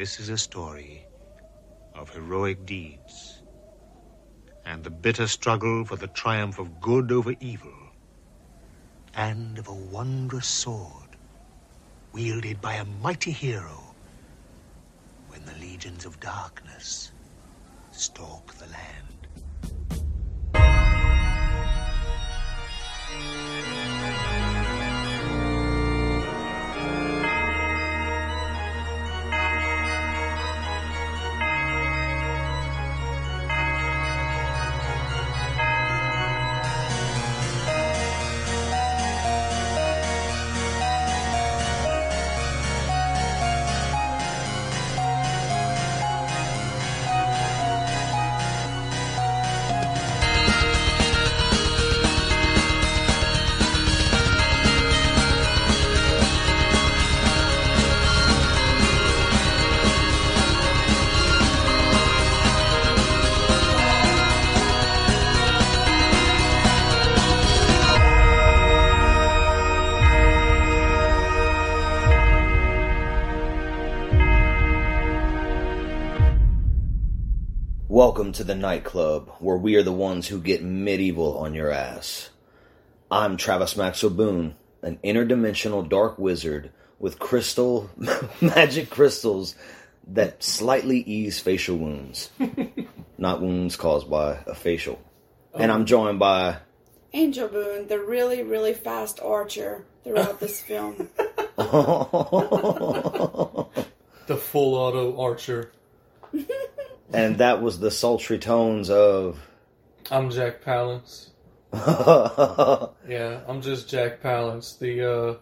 This is a story of heroic deeds and the bitter struggle for the triumph of good over evil and of a wondrous sword wielded by a mighty hero when the legions of darkness stalk the land. The nightclub, where we are the ones who get medieval on your ass. I'm Travis Maxwell Boone, an interdimensional dark wizard with crystal magic crystals that slightly ease facial wounds, not wounds caused by a facial. And oh. I'm joined by Angel Boone, the really, really fast archer throughout this film. The full auto archer. And that was the sultry tones of I'm Jack Palance. Yeah, I'm just Jack Palance, the uh,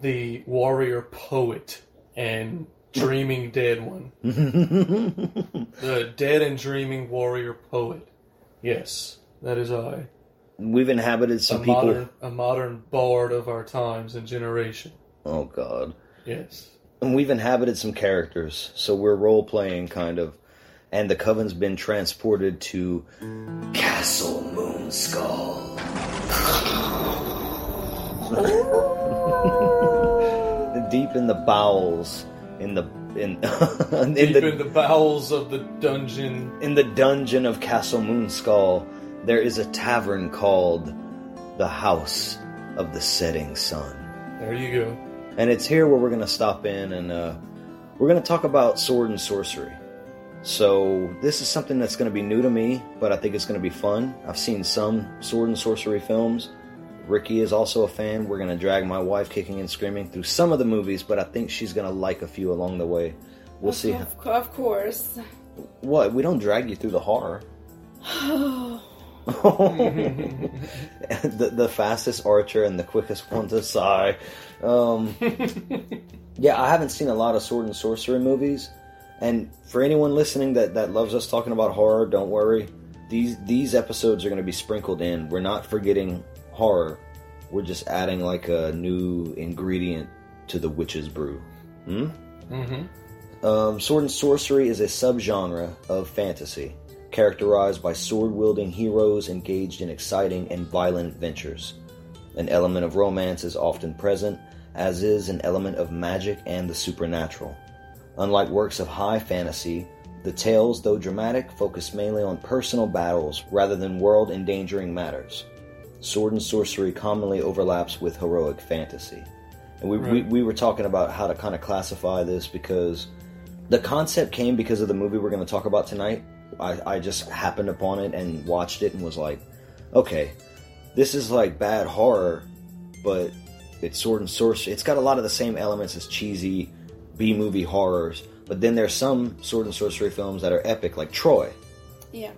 the warrior poet and dreaming dead one. the dead and dreaming warrior poet. Yes, that is I. We've inhabited A some people. modern a modern bard of our times and generation. Oh God. Yes. And we've inhabited some characters, so we're role playing kind of. And the coven's been transported to Castle Moonskull. Deep in the bowels, in the in in Deep the in the bowels of the dungeon. in the dungeon of Castle Moonskull, there is a tavern called the House of the Setting Sun. There you go. And it's here where we're going to stop in and uh, we're going to talk about sword and sorcery. So, this is something that's going to be new to me, but I think it's going to be fun. I've seen some sword and sorcery films. Ricky is also a fan. We're going to drag my wife kicking and screaming through some of the movies, but I think she's going to like a few along the way. We'll see. Of, of course. What? We don't drag you through the horror. the, the fastest archer and the quickest one to sigh. Um, yeah, I haven't seen a lot of sword and sorcery movies, and for anyone listening that, that loves us talking about horror, don't worry. These these episodes are going to be sprinkled in. We're not forgetting horror. We're just adding like a new ingredient to the witch's brew. Hmm? Mm-hmm. Um, sword and sorcery is a subgenre of fantasy, characterized by sword wielding heroes engaged in exciting and violent adventures. An element of romance is often present, as is an element of magic and the supernatural. Unlike works of high fantasy, the tales, though dramatic, focus mainly on personal battles rather than world endangering matters. Sword and sorcery commonly overlaps with heroic fantasy. And we, we, we were talking about how to kind of classify this because the concept came because of the movie we're going to talk about tonight. I, I just happened upon it and watched it and was like, okay, this is like bad horror, but it's sword and sorcery. It's got a lot of the same elements as cheesy B movie horrors, but then there's some sword and sorcery films that are epic, like Troy, Yeah.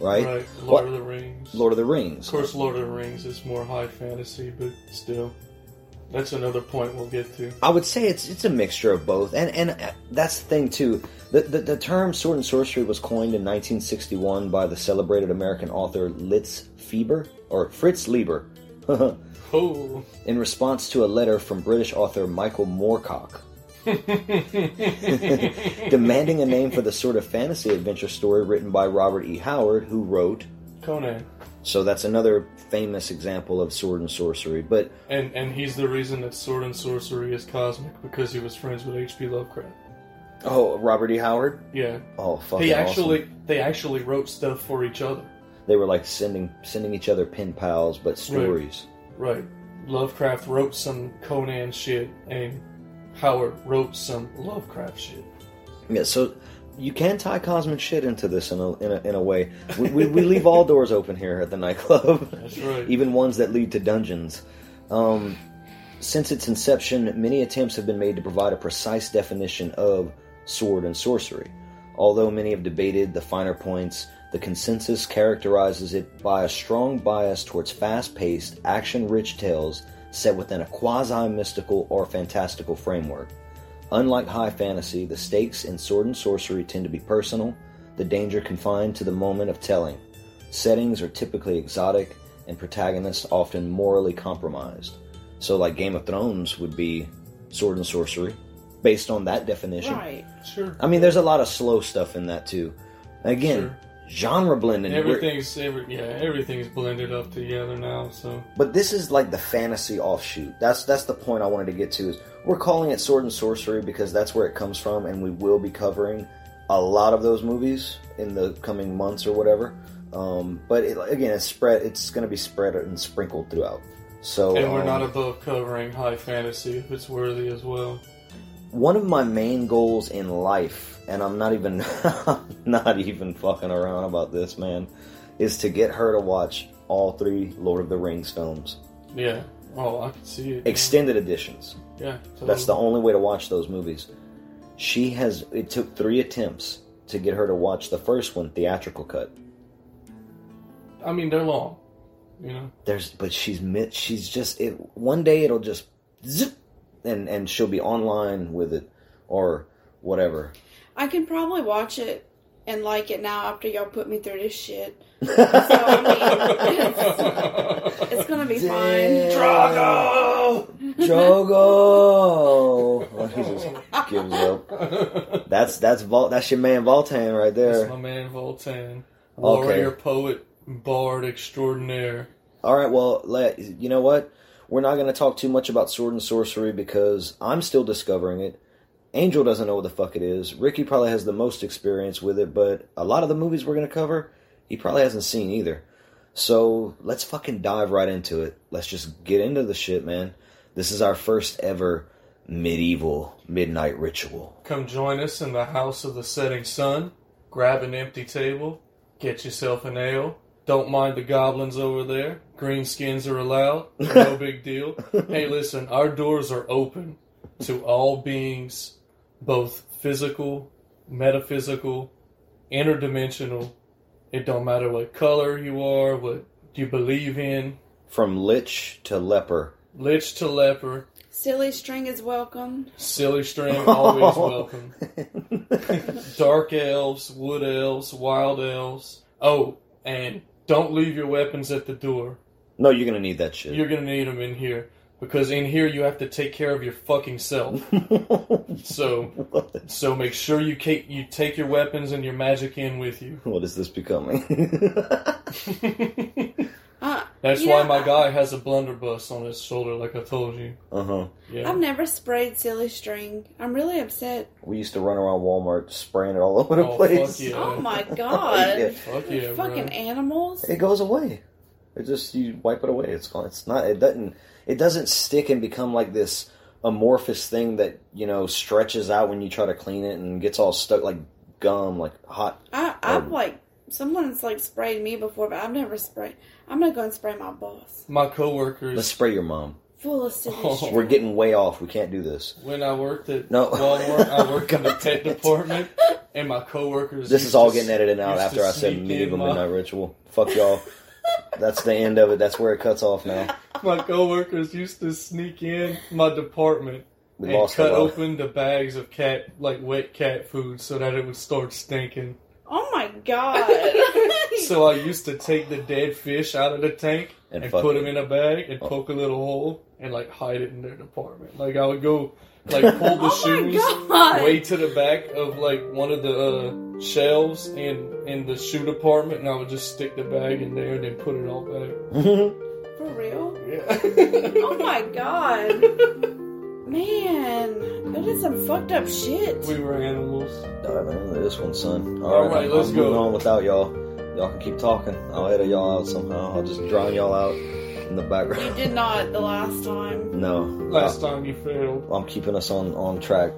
right? Right. Lord What- of the Rings. Lord of the Rings. Of course, Lord of the Rings is more high fantasy, but still, that's another point we'll get to. I would say it's it's a mixture of both, and and uh, that's the thing too. The, the the term sword and sorcery was coined in 1961 by the celebrated American author Litz Fieber or Fritz Leiber, Oh, in response to a letter from British author Michael Moorcock. demanding a name for the sort of fantasy adventure story written by Robert E. Howard, who wrote. Conan, So that's another famous example of sword and sorcery. But and and he's the reason that sword and sorcery is cosmic because he was friends with H.P. Lovecraft. Oh, Robert E. Howard. Yeah, Oh, fucking he awesome. actually they actually wrote stuff for each other. They were like sending sending each other pen pals, but stories. Right. Lovecraft wrote some Conan shit, and Howard wrote some Lovecraft shit. Yeah, so you can tie cosmic shit into this in a in a, in a way. We, we, we leave all doors open here at the nightclub, That's right. even ones that lead to dungeons. Um, since its inception, many attempts have been made to provide a precise definition of sword and sorcery. Although many have debated the finer points, the consensus characterizes it by a strong bias towards fast paced, action rich tales set within a quasi mystical or fantastical framework. Unlike high fantasy, the stakes in sword and sorcery tend to be personal, the danger confined to the moment of telling. Settings are typically exotic, and protagonists often morally compromised. So, like Game of Thrones would be sword and sorcery, based on that definition. Right. Sure. I mean, there's a lot of slow stuff in that too. Again, genre blending. Everything's every, yeah, everything's blended up together now. So But this is like the fantasy offshoot. That's that's the point I wanted to get to. Is we're calling it sword and sorcery because that's where it comes from, and we will be covering a lot of those movies in the coming months or whatever. Um, but it, again, it's spread. It's going to be spread and sprinkled throughout. So, and we're um, not above covering high fantasy if it's worthy as well. One of my main goals in life, and I'm not even not even fucking around about this, man, is to get her to watch all three Lord of the Rings films, Yeah. Oh, I can see it. extended editions. Yeah. That's the only way to watch those movies. She has. It took three attempts to get her to watch the first one, theatrical cut. I mean, they're long. You know. There's, but she's. She's just. It, one day it'll just zip, and and she'll be online with it, or whatever. I can probably watch it and like it now after y'all put me through this shit. So I mean, it's, it's gonna be fine. Drago, Drogo. he just gives up. That's that's Vol, That's your man Voltan right That's there. my man Voltan, warrior, poet, bard extraordinaire. All right, well, let, you know what? We're not going to talk too much about sword and sorcery because I'm still discovering it. Angel doesn't know what the fuck it is. Ricky probably has the most experience with it, but a lot of the movies we're going to cover, he probably hasn't seen either. So let's fucking dive right into it. Let's just get into the shit, man. This is our first ever medieval midnight ritual. Come join us in the house of the setting sun. Grab an empty table. Get yourself an ale. Don't mind the goblins over there. Green skins are allowed. No big deal. Hey, listen, our doors are open to all beings, both physical, metaphysical, interdimensional. It don't matter what color you are, what you believe in. From lich to leper. Lich to leper, Silly string is welcome. silly string, always welcome. Dark elves, wood elves, wild elves. Oh, and don't leave your weapons at the door. No, you're going to need that shit. You're gonna need them in here because in here you have to take care of your fucking self. so, so make sure you ca- you take your weapons and your magic in with you. what is this becoming? Uh, That's you why know, my guy has a blunderbuss on his shoulder, like I told you. uh huh. Yeah. I've never sprayed silly string. I'm really upset. We used to run around Walmart spraying it all over the Oh, place. fuck yeah. Oh my god. Yeah. Fuck yeah, Fucking bro. animals. It goes away. It just you wipe it away. It's gone. It's not. It doesn't. It doesn't stick and become like this amorphous thing that you know stretches out when you try to clean it and gets all stuck like gum, like hot. I, I've Oh. like someone's like sprayed me before, but I've never sprayed. I'm not going to spray my boss. My coworkers. Let's spray your mom. Full of silly Oh. We're getting way off. We can't do this. When I worked at No. Walmart, I worked in the God pet it. department, and my coworkers. This is all getting edited out after I said sneak medieval in my- midnight ritual. Fuck y'all. That's the end of it. That's where it cuts off now. My coworkers used to sneak in my department We and lost cut open the bags of cat, like wet cat food, so that it would start stinking. Oh my god. So I used to take the dead fish out of the tank And and, put them in a bag and Oh. poke a little hole and like hide it in their department. Like I would go, like pull the Oh shoes way to the back of like one of the uh, shelves in in the shoe department, and I would just stick the bag in there and then put it all back. For real? Yeah. Oh my god. Man, I did some fucked up shit. We were animals. Dive into this one, son. All right, I'm- let's I'm go. moving on without y'all. Y'all can keep talking. I'll edit y'all out somehow. I'll just drown y'all out in the background. You did not the last time. No. Last time you failed. I'm keeping us on, on track.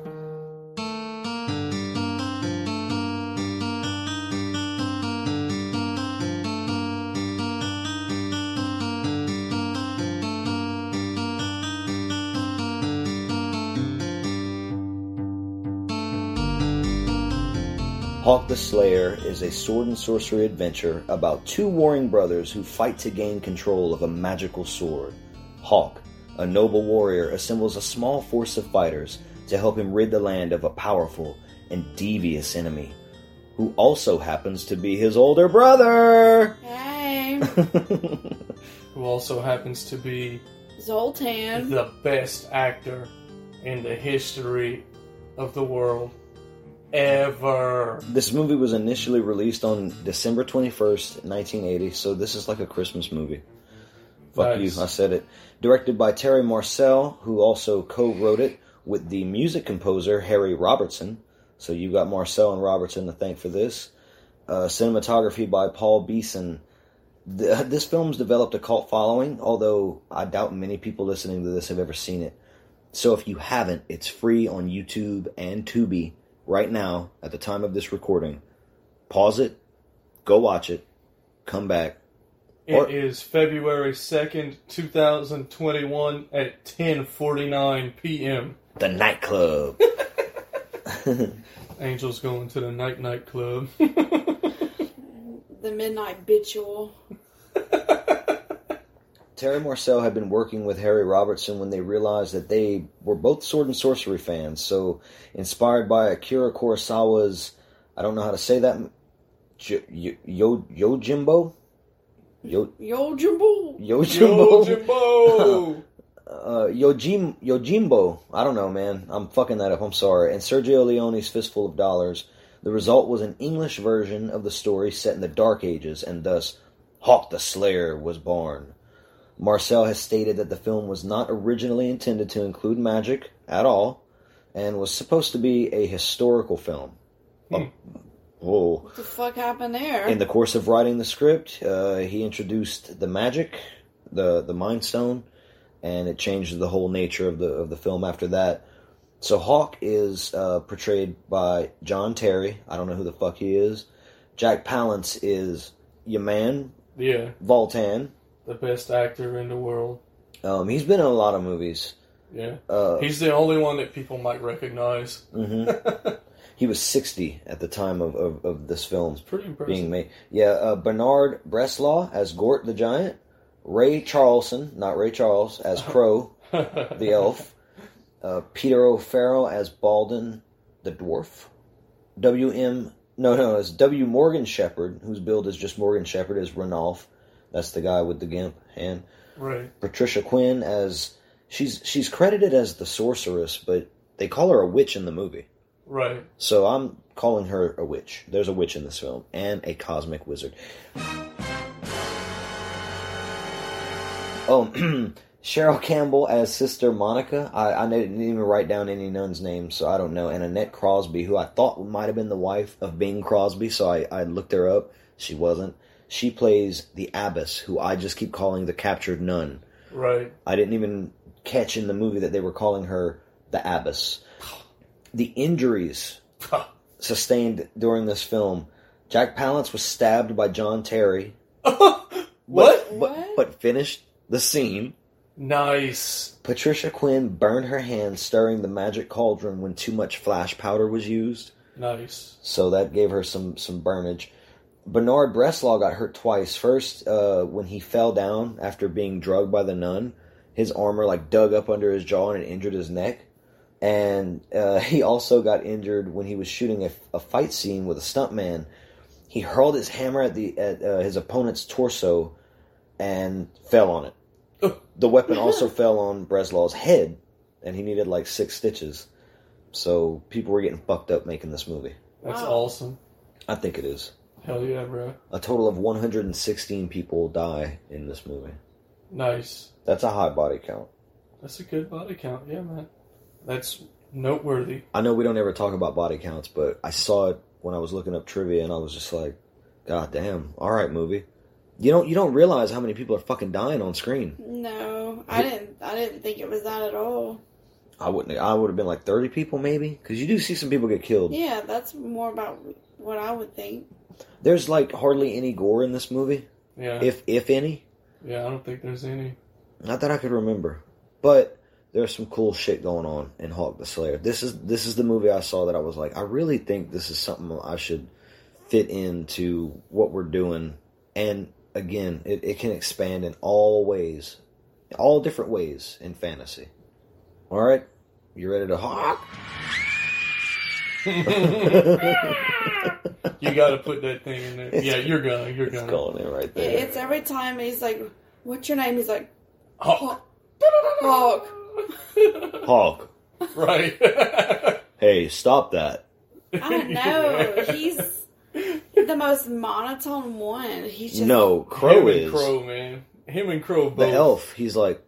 Hawk the Slayer is a sword and sorcery adventure about two warring brothers who fight to gain control of a magical sword. Hawk, a noble warrior, assembles a small force of fighters to help him rid the land of a powerful and devious enemy, who also happens to be his older brother. Hey, Who also happens to be Zoltan. the best actor in the history of the world ever. This movie was initially released on December 21st, 1980, so this is like a Christmas movie. Fuck Nice. you, I said it. Directed by Terry Marcel, who also co wrote it with the music composer Harry Robertson. So you got Marcel and Robertson to thank for this. Uh, cinematography by Paul Beeson. The, this film's developed a cult following, although I doubt many people listening to this have ever seen it. So if you haven't, it's free on YouTube and Tubi right now at the time of this recording. Pause it, go watch it, come back. Or- It is February 2nd, 2021 at 10:49 p.m. The nightclub. Angel's going to the night night club. The Midnight Bitual. Terry Marcel had been working with Harry Robertson when they realized that they were both sword and sorcery fans. So, inspired by Akira Kurosawa's, I don't know how to say that, J- Yo Yo Yojimbo, Yo Yojimbo. Yojimbo, Jimbo! uh, Yojim Yojimbo. I don't know, man. I'm fucking that up. I'm sorry. And Sergio Leone's Fistful of Dollars. The result was an English version of the story set in the Dark Ages, and thus Hawk the Slayer was born. Marcel has stated that the film was not originally intended to include magic at all, and was supposed to be a historical film. Oh, whoa. What the fuck happened there? In the course of writing the script, uh, he introduced the magic, the the Mind Stone, and it changed the whole nature of the of the film after that. So Hawk is uh, portrayed by John Terry. I don't know who the fuck he is. Jack Palance is your man, yeah, Voltan. The best actor in the world. Um, he's been in a lot of movies. Yeah. Uh, He's the only one that people might recognize. mhm. he was sixty at the time of, of, of this film. Being made. Yeah, uh, Bernard Bresslaw as Gort the Giant, Ray Charleson, not Ray Charles, as Crow the Elf, uh, Peter O'Farrell as Baldwin the Dwarf, W. M. No, no, it's W. Morgan Sheppard, whose build is just Morgan Sheppard as Ranulph. That's the guy with the gimp hand. right. Patricia Quinn as she's she's credited as the sorceress, but they call her a witch in the movie. Right. So I'm calling her a witch. There's a witch in this film and a cosmic wizard. Oh, Cheryl Campbell as Sister Monica. I, I didn't even write down any nun's name, so I don't know. And Annette Crosbie, who I thought might have been the wife of Bing Crosby, so I, I looked her up. She wasn't. She plays the abbess, who I just keep calling the captured nun. Right. I didn't even catch in the movie that they were calling her the abbess. The injuries sustained during this film. Jack Palance was stabbed by John Terry, what? but, What? but finished the scene. Nice. Patricia Quinn burned her hand stirring the magic cauldron when too much flash powder was used, Nice. so that gave her some some burnage. Bernard Bresslaw got hurt twice. First, uh, when he fell down after being drugged by the nun, his armor like dug up under his jaw and it injured his neck. And uh, he also got injured when he was shooting a, a fight scene with a stuntman. He hurled his hammer at the at uh, his opponent's torso and fell on it. The weapon also fell on Bresslaw's head, and he needed like six stitches. So people were getting fucked up making this movie. That's Wow. awesome. I think it is. Hell yeah, bro. A total of 116 people die in this movie. Nice. That's a high body count. That's a good body count. Yeah, man. That's noteworthy. I know we don't ever talk about body counts, but I saw it when I was looking up trivia, and I was just like, "God damn! All right, movie." You don't you don't realize how many people are fucking dying on screen. No, I didn't. I didn't think it was that at all. I wouldn't. I would have been like thirty people maybe, because you do see some people get killed. Yeah, that's more about what I would think. There's like hardly any gore in this movie, Yeah. if if any. yeah, I don't think there's any. Not that I could remember, but there's some cool shit going on in Hawk the Slayer. This is this is the movie I saw that I was like, I really think this is something I should fit into what we're doing. And again, it, it can expand in all ways, all different ways in fantasy. All right, you ready to hawk? You got to put that thing in there. Yeah, you're gonna. You're It's gonna. going in right there. It's every time he's like, "What's your name?" He's like, Hawk. "Hawk." Hawk. Right. Hey, stop that. I don't know. He's the most monotone one. He's just No, Crow Him is and Crow, man. Him and Crow both. the elf. He's like,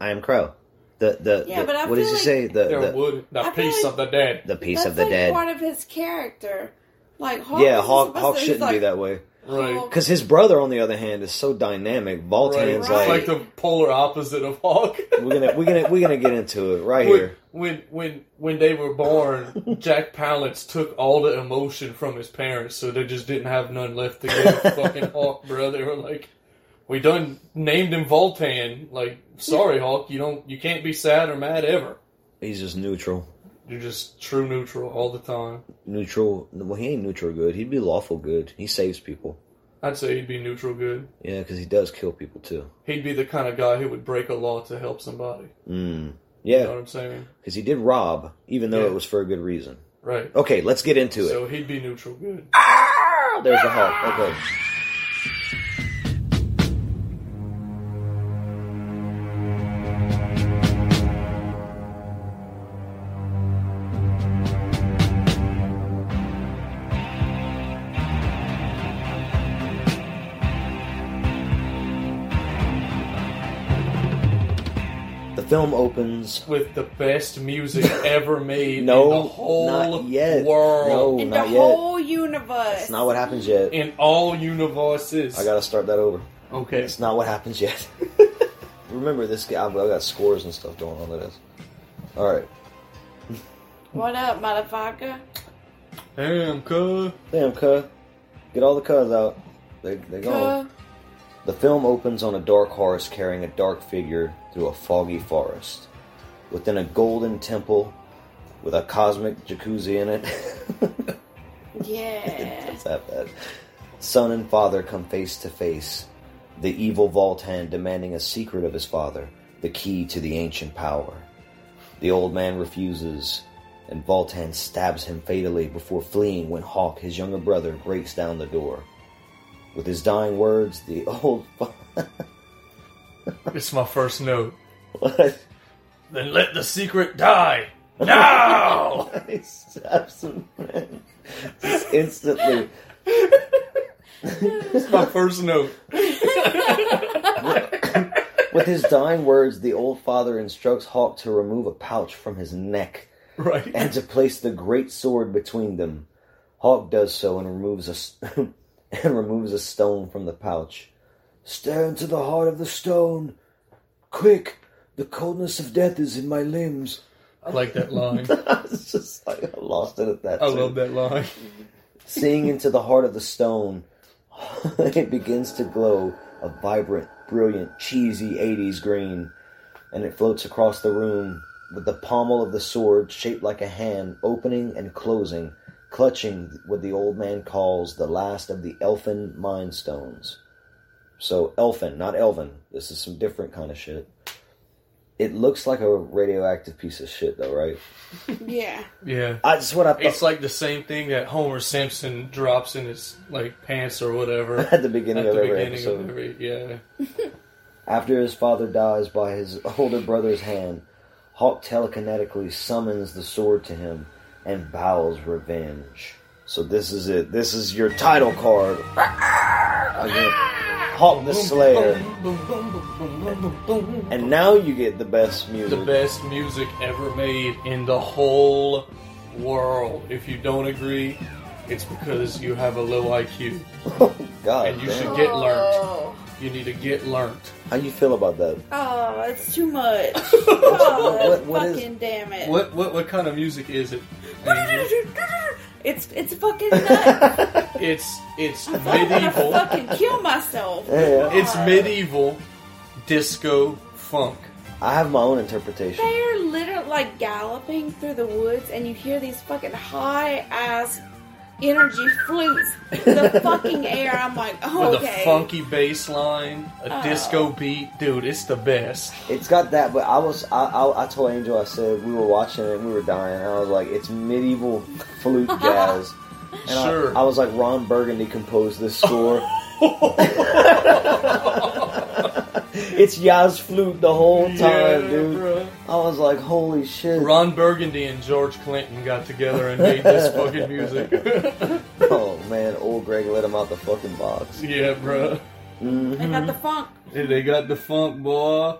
I am Crow. The the, Yeah, the- but I what does feel he like say? The There the, would the I feel piece like- of the dead. the piece That's of the like dead. part of his character. Like Hawk yeah, Hawk Hawk shouldn't be that way. Right. Because his brother, on the other hand, is so dynamic. Right. Voltan's It's Right. like the polar opposite of Hawk. we're gonna we're gonna we're gonna get into it right when, here. when when when they were born, Jack Palance took all the emotion from his parents, so they just didn't have none left to give a fucking Hawk, brother. They were like, "We done named him Voltan. Like, sorry, Hawk, you don't, you can't be sad or mad ever. He's just neutral. You're just true neutral all the time." Neutral. Well, he ain't neutral good. He'd be lawful good. He saves people. I'd say he'd be neutral good. Yeah, because he does kill people too. He'd be the kind of guy who would break a law to help somebody. Mm. You know Yeah, what I'm saying? because he did rob, even though Yeah. it was for a good reason. Right. Okay, let's get into it. So he'd be neutral good. There's the hawk. Okay. Film opens. with the best music ever made No, in the whole not yet. world. No. in the yet. whole universe. That's not what happens yet. In all universes. I gotta start that over. okay. It's not what happens yet. Remember this guy? I've got scores and stuff going on with this. All right. What up, motherfucker? Damn, cuz. Damn, cuh. Get all the cuz out. They they gone. The film opens on a dark horse carrying a dark figure through a foggy forest. Within a golden temple with a cosmic jacuzzi in it. Yeah. It's that bad. Son and father come face to face. The evil Voltan demanding a secret of his father, the key to the ancient power. The old man refuses, and Voltan stabs him fatally before fleeing when Hawk, his younger brother, breaks down the door. With his dying words, the old. It's my first note. what? Then let the secret die. Now! he stabs him. Just instantly. It's my first note. With his dying words, the old father instructs Hawk to remove a pouch from his neck Right. and to place the great sword between them. Hawk does so and removes a and removes a stone from the pouch. Stare into the heart of the stone, quick! The coldness of death is in my limbs. I like that line. it's just like I lost it at that. I too. love that line. Seeing into the heart of the stone, it begins to glow a vibrant, brilliant, cheesy 80s green, and it floats across the room with the pommel of the sword shaped like a hand opening and closing, clutching what the old man calls the last of the elfin mind stones. So, elfin, not elven. This is some different kind of shit. It looks like a radioactive piece of shit, though, right? Yeah. Yeah. I, that's what I thought It's like the same thing that Homer Simpson drops in his like pants or whatever at the beginning at of the every beginning episode. of every yeah. After his father dies by his older brother's hand, Hawk telekinetically summons the sword to him and vows revenge. So this is it. This is your title card. Again. Hawk the Slayer. And now you get the best music. the best music ever made in the whole world. If you don't agree, it's because you have a low IQ Oh, God and you damn. should get learned. Oh, You need to get learned. How you feel about that? oh, it's too much. Oh, What- what is- fucking damn it. What what what kind of music is it? Angel? It's it's fucking nuts. It's it's I'm gonna medieval. fucking kill myself. Yeah. It's medieval disco funk. I have my own interpretation. They're literally like galloping through the woods, and you hear these fucking high ass energy flutes the fucking air. I'm like, oh, With okay. a funky bass line, a Oh. disco beat, dude, it's the best. It's got that, but I was I, I, I told Angel I said we were watching it and we were dying. And I was like, it's medieval flute jazz. And Sure. I, I was like, Ron Burgundy composed this score. it's Yaz flute the whole time, Yeah, dude. bruh. I was like, holy shit. Ron Burgundy and George Clinton got together and made this fucking music. Oh man, old Greg let him out the fucking box. yeah, bro. Mm-hmm. They got the funk. They got the funk, boy.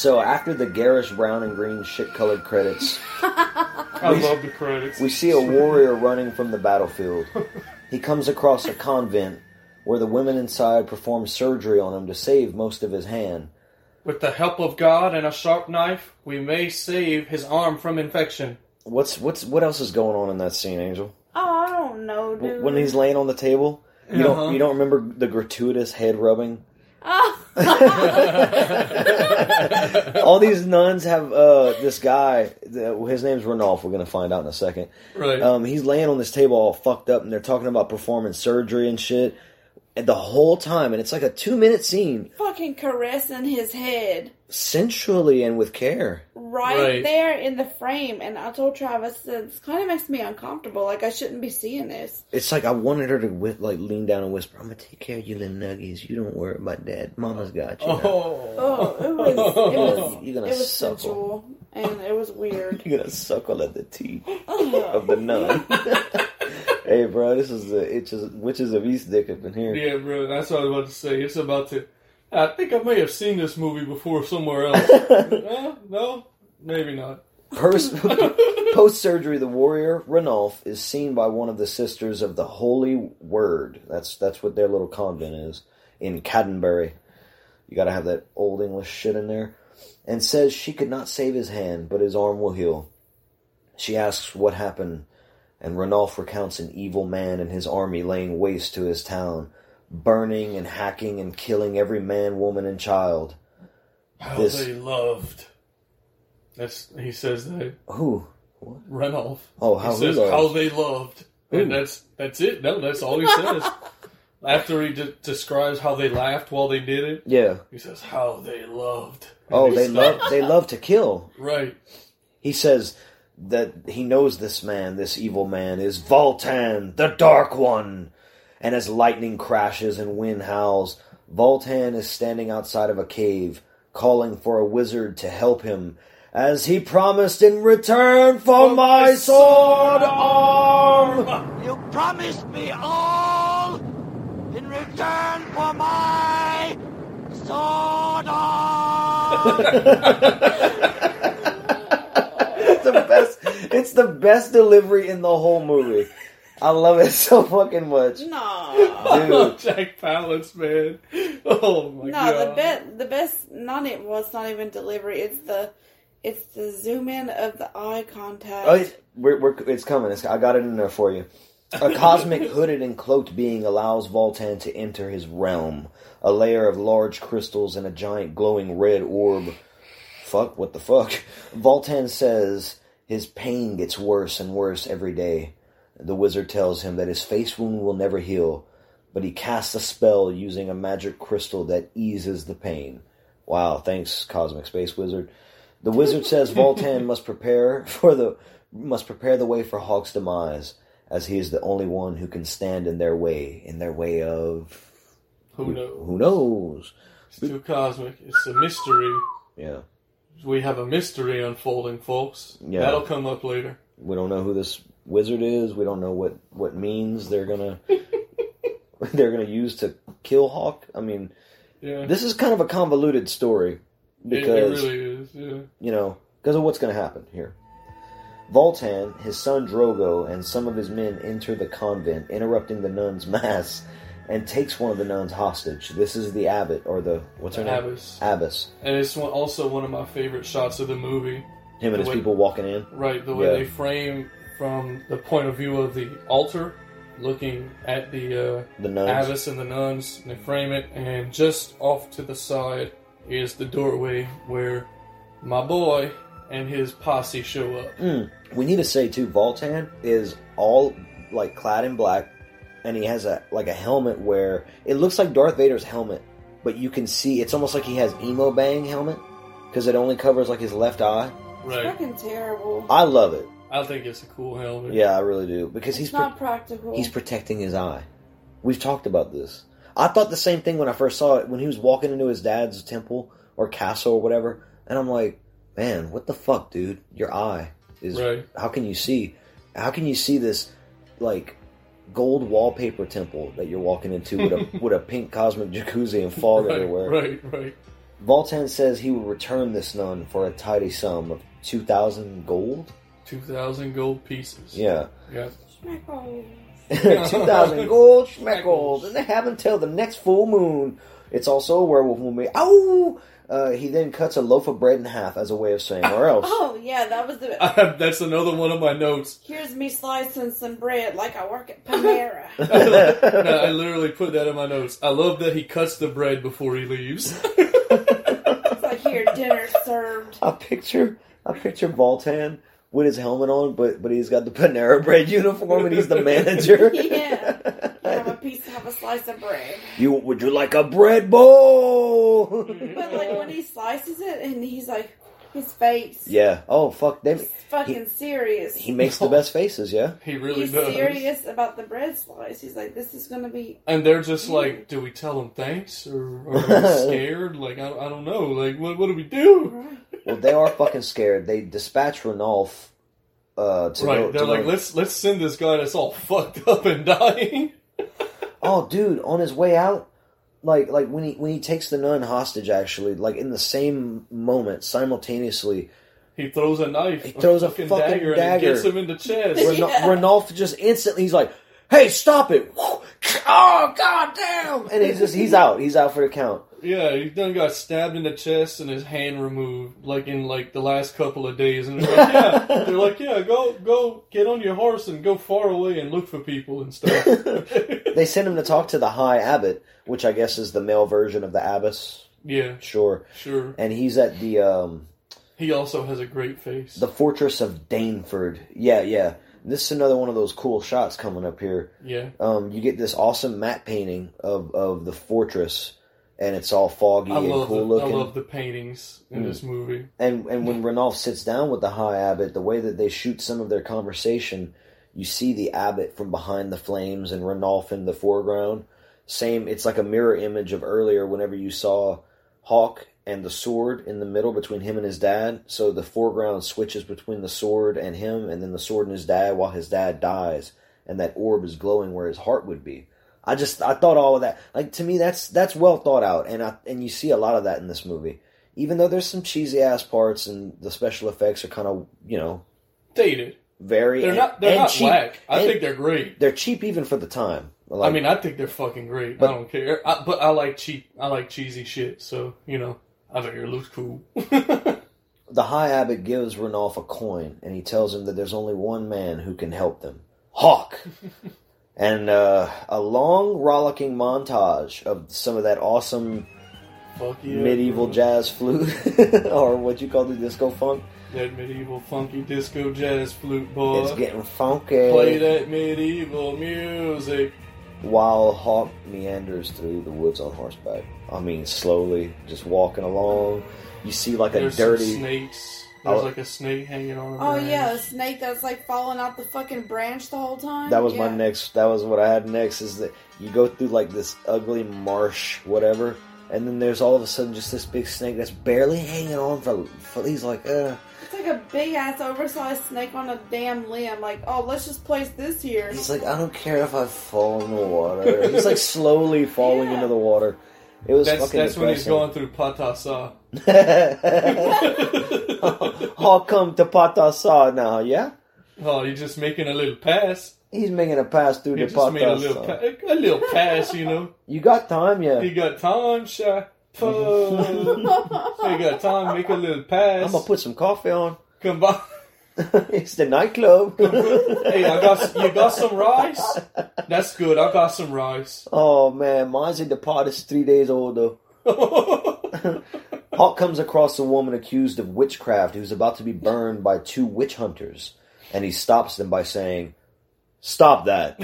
So after the garish brown and green shit colored credits, I love the credits. we see a warrior running from the battlefield. He comes across a convent where the women inside perform surgery on him to save most of his hand. With the help of God and a sharp knife, we may save his arm from infection. What's what's what else is going on in that scene, Angel? Oh, I don't know, dude. When he's laying on the table, you Uh-huh. don't you don't remember the gratuitous head rubbing? Oh. All these nuns have uh, this guy. His name's Ranulph. We're gonna find out in a second. Right. Um, he's laying on this table all fucked up, and they're talking about performing surgery and shit. And the whole time, and it's like a two minute scene, fucking caressing his head sensually and with care. right, Right. there in the frame. And I told Travis, this kind of makes me uncomfortable. Like, I shouldn't be seeing this. It's like I wanted her to whi- like lean down and whisper, "I'm gonna take care of you, little nuggies. You don't worry about dad. Mama's got you." now." oh. Oh, it was, it was, You're gonna it was suckle. sensual. And it was weird. You're gonna suckle at the teeth of the nun. hey, bro, this is the itches, witches of East Dick up in here. Yeah, bro. That's what I was about to say. It's about to. I think I may have seen this movie before somewhere else. Uh, no, maybe not. Post surgery, the warrior Ranulph is seen by one of the sisters of the Holy Word. That's that's what their little convent is in Caddenbury. You got to have that old English shit in there. And says she could not save his hand, but his arm will heal. She asks what happened, and Ranulph recounts an evil man and his army laying waste to his town, burning and hacking and killing every man, woman, and child. How This- they loved. That's he says that Who? Ranulph. Oh, how he says loved. how they loved, and that's that's it. No, that's all he says. After he de- describes how they laughed while they did it, Yeah. he says how they loved. And Oh, they love they love to kill. Right. He says that he knows this man, this evil man, is Voltan, the Dark One. And as lightning crashes and wind howls, Voltan is standing outside of a cave, calling for a wizard to help him, as he promised in return for oh, my my sword arm. You promised me all in return for my sword arm. It's the best. It's the best delivery in the whole movie. I love it so fucking much. No. Dude. Jack Palance, man. Oh my No, god. the best, the best, not it was not even delivery. It's the, it's the zoom in of the eye contact. Oh, it's, we're, we're, it's coming. It's, I got it in there for you. A cosmic hooded and cloaked being allows Voltan to enter his realm. A layer of large crystals and a giant glowing red orb. Fuck, what the fuck? Voltan says his pain gets worse and worse every day. The wizard tells him that his face wound will never heal, but he casts a spell using a magic crystal that eases the pain. Wow, thanks, Cosmic Space Wizard. The wizard says Voltan must prepare for the must prepare the way for Hawk's demise, as he is the only one who can stand in their way, in their way of Who knows? who knows. It's too cosmic. It's a mystery. Yeah. We have a mystery unfolding, folks. Yeah. That'll come up later. We don't know who this wizard is. We don't know what what means they're gonna they're gonna use to kill Hawk. I mean, Yeah. this is kind of a convoluted story because it really is. Yeah. you know because of what's going to happen here. Voltan, his son Drogo, and some of his men enter the convent, interrupting the nuns' mass, and takes one of the nuns hostage. This is the abbot or the what's her name? Abbas. Abbess. And it's one, also one of my favorite shots of the movie. Him and his way- people walking in. Right, the way Yeah. they frame from the point of view of the altar, looking at the uh, The nuns. abbess and the nuns, and they frame it, and just off to the side is the doorway where my boy and his posse show up. Mm. We need to say too, Voltan is all like clad in black, and he has a like a helmet where it looks like Darth Vader's helmet, but you can see it's almost like he has emo bang helmet because it only covers like his left eye. It's Right. fucking terrible. I love it. I think it's a cool helmet. Yeah, I really do because he's It's not practical. he's protecting his eye. We've talked about this. I thought the same thing when I first saw it when he was walking into his dad's temple or castle or whatever, and I'm like, man, what the fuck, dude? Your eye is Right. how can you see? How can you see this like gold wallpaper temple that you're walking into with a with a pink cosmic jacuzzi and fog Right, everywhere? right, right. Voltan says he will return this nun for a tidy sum of two thousand gold. 2,000 gold pieces. Yeah. Yeah. Schmeckles. 2000 gold schmeckles, and they have until the next full moon. It's also a werewolf movie. Ow! Uh, he then cuts a loaf of bread in half as a way of saying, or else. Oh yeah, that was the. I have, that's another one of my notes. Here's me slicing some bread like I work at Panera. No, I literally put that in my notes. I love that he cuts the bread before he leaves. it's like here, dinner served. I picture, I picture Voltan with his helmet on, but but he's got the Panera Bread uniform and he's the manager. Yeah. You have a piece, have a slice of bread. You would you like a bread bowl? But like when he slices it, and he's like, his face. yeah. Oh fuck. They, He's fucking serious. he makes the best faces. Yeah. he really He's does. serious about the bread slice. He's like, this is gonna be. And they're just like, do we tell him thanks or, or are we scared? Like, I, I don't know. Like, what, what do we do? Well, they are fucking scared. They dispatch Ranulph. Uh, to Right? go, They're to like, go- let's let's send this guy that's all fucked up and dying. Oh, dude, on his way out, like like when he when he takes the nun hostage, actually, like in the same moment, simultaneously, He throws a knife. He throws a fucking fucking dagger, and dagger. it gets him in the chest. Ren- Yeah. Ranulph just instantly he's like, "Hey, stop it!" Oh, god damn! And he's just he's out. He's out for the count. Yeah, he done got stabbed in the chest and his hand removed, like in like the last couple of days. And they're like, yeah, they're like, yeah, go go get on your horse and go far away and look for people and stuff. They send him to talk to the High Abbot, which I guess is the male version of the abbess. yeah, Sure. sure. And he's at the um He also has a great face. the fortress of Daneford. Yeah, yeah. This is another one of those cool shots coming up here. yeah, um, you get this awesome matte painting of, of the fortress, and it's all foggy I and cool the, I looking. love the paintings in Mm. this movie. And and when Ranulph sits down with the High Abbot, the way that they shoot some of their conversation, you see the Abbot from behind the flames and Ranulph in the foreground. Same, it's like a mirror image of earlier whenever you saw Hawk and the sword in the middle between him and his dad. So the foreground switches between the sword and him, and then the sword and his dad while his dad dies, and that orb is glowing where his heart would be. I just I thought all of that like to me that's that's well thought out, and I and you see a lot of that in this movie. Even though there's some cheesy ass parts and the special effects are kind of you know Dated. very They're and- not. They're not cheap. whack. I and think they're great. they're cheap even for the time. I mean, I think they're fucking great. But- I don't care. I, but I like cheap. I like cheesy shit. So you know, I think it looks cool. the High Abbot gives Ranulph a coin, and he tells him that there's only one man who can help them Hawk. and uh, a long, rollicking montage of some of that awesome yeah, medieval jazz flute, or what you call the disco funk. That medieval funky disco jazz flute, boy. It's getting funky. Play that medieval music. While Hawk meanders through the woods on horseback. I mean, slowly, just walking along. You see like a There's some dirty. snakes. There's Oh. like a snake hanging on. A Oh branch. yeah, a snake that's like falling out the fucking branch the whole time. That was my next. That was what I had next. Is that you go through like this ugly marsh, whatever, and then there's all of a sudden just this big snake that's barely hanging on for. for he's like, uh. It's like a big ass oversized snake on a damn limb. Like, oh, let's just place this here. He's like, I don't care if I fall in the water. He's like slowly falling Yeah. into the water. It was That's fucking that's when he's depressing. going through patasa. How come to Patasa now? Yeah, Oh, he's just making a little pass. he's making a pass through He the just made a little pa- a little pass, you know. You got time, yeah. You got time, shy. he got time, make a little pass. I'm gonna put some coffee on. Come by. it's the nightclub. Hey, I got you got some rice. That's good. I got some rice. oh man, mine's in the pot is three days old though. Hawk comes across a woman accused of witchcraft who's about to be burned by two witch hunters, and he stops them by saying, "Stop that."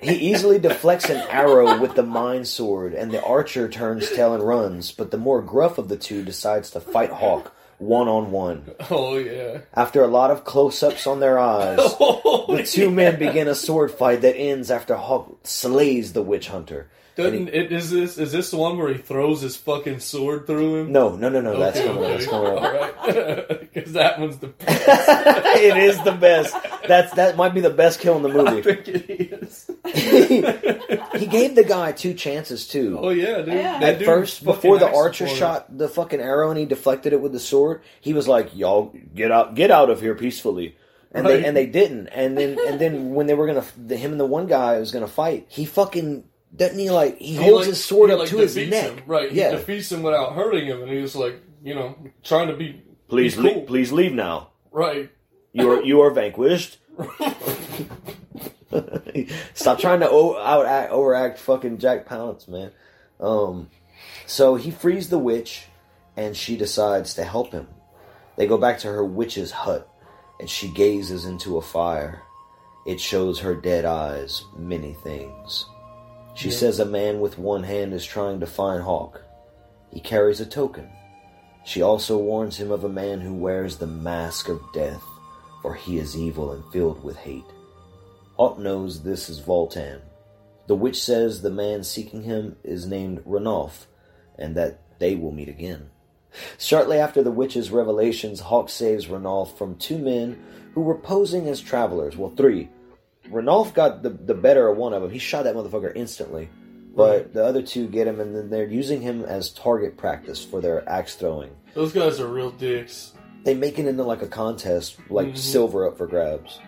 He easily deflects an arrow with the mind sword, and the archer turns tail and runs, but the more gruff of the two decides to fight Hawk one on one. oh yeah. After a lot of close ups on their eyes, oh, the two men begin a sword fight that ends after Hawk slays the witch hunter. Doesn't it is this is this the one where he throws his fucking sword through him? No, no, no, no, that's Okay, coming up. That's okay. coming up. All right, because that one's the. best. it is the best. That's that might be the best kill in the movie. I movie. think it is. he gave the guy two chances too. Oh yeah, dude. Yeah. That At dude first, before the archer shot the fucking arrow and he deflected it with the sword, he was like, "Y'all get out, get out of here peacefully." And Right. they and they didn't. And then and then when they were gonna, the, him and the one guy was gonna fight, he fucking doesn't he like he, He, holds like- his sword up like, to his neck, him. Right, Yeah, he defeats him without hurting him, and he's like, you know, trying to be please, he's cool. le- please leave now. right. You are you are vanquished. Stop trying to o- outact, overact fucking Jack Palance, man. Um, so he frees the witch, and she decides to help him. They go back to her witch's hut, and she gazes into a fire. It shows her dead eyes many things. She says a man with one hand is trying to find Hawk. He carries a token. She also warns him of a man who wears the mask of death, for he is evil and filled with hate. Hawk knows this is Voltan. The witch says the man seeking him is named Ranulf, and that they will meet again. Shortly after the witch's revelations, Hawk saves Ranulf from two men who were posing as travelers. Well, three. Ranulf got the, the better of one of them. He shot that motherfucker instantly. But Right. the other two get him, and then they're using him as target practice for their axe throwing. Those guys are real dicks. They make it into like a contest, like mm-hmm. silver up for grabs.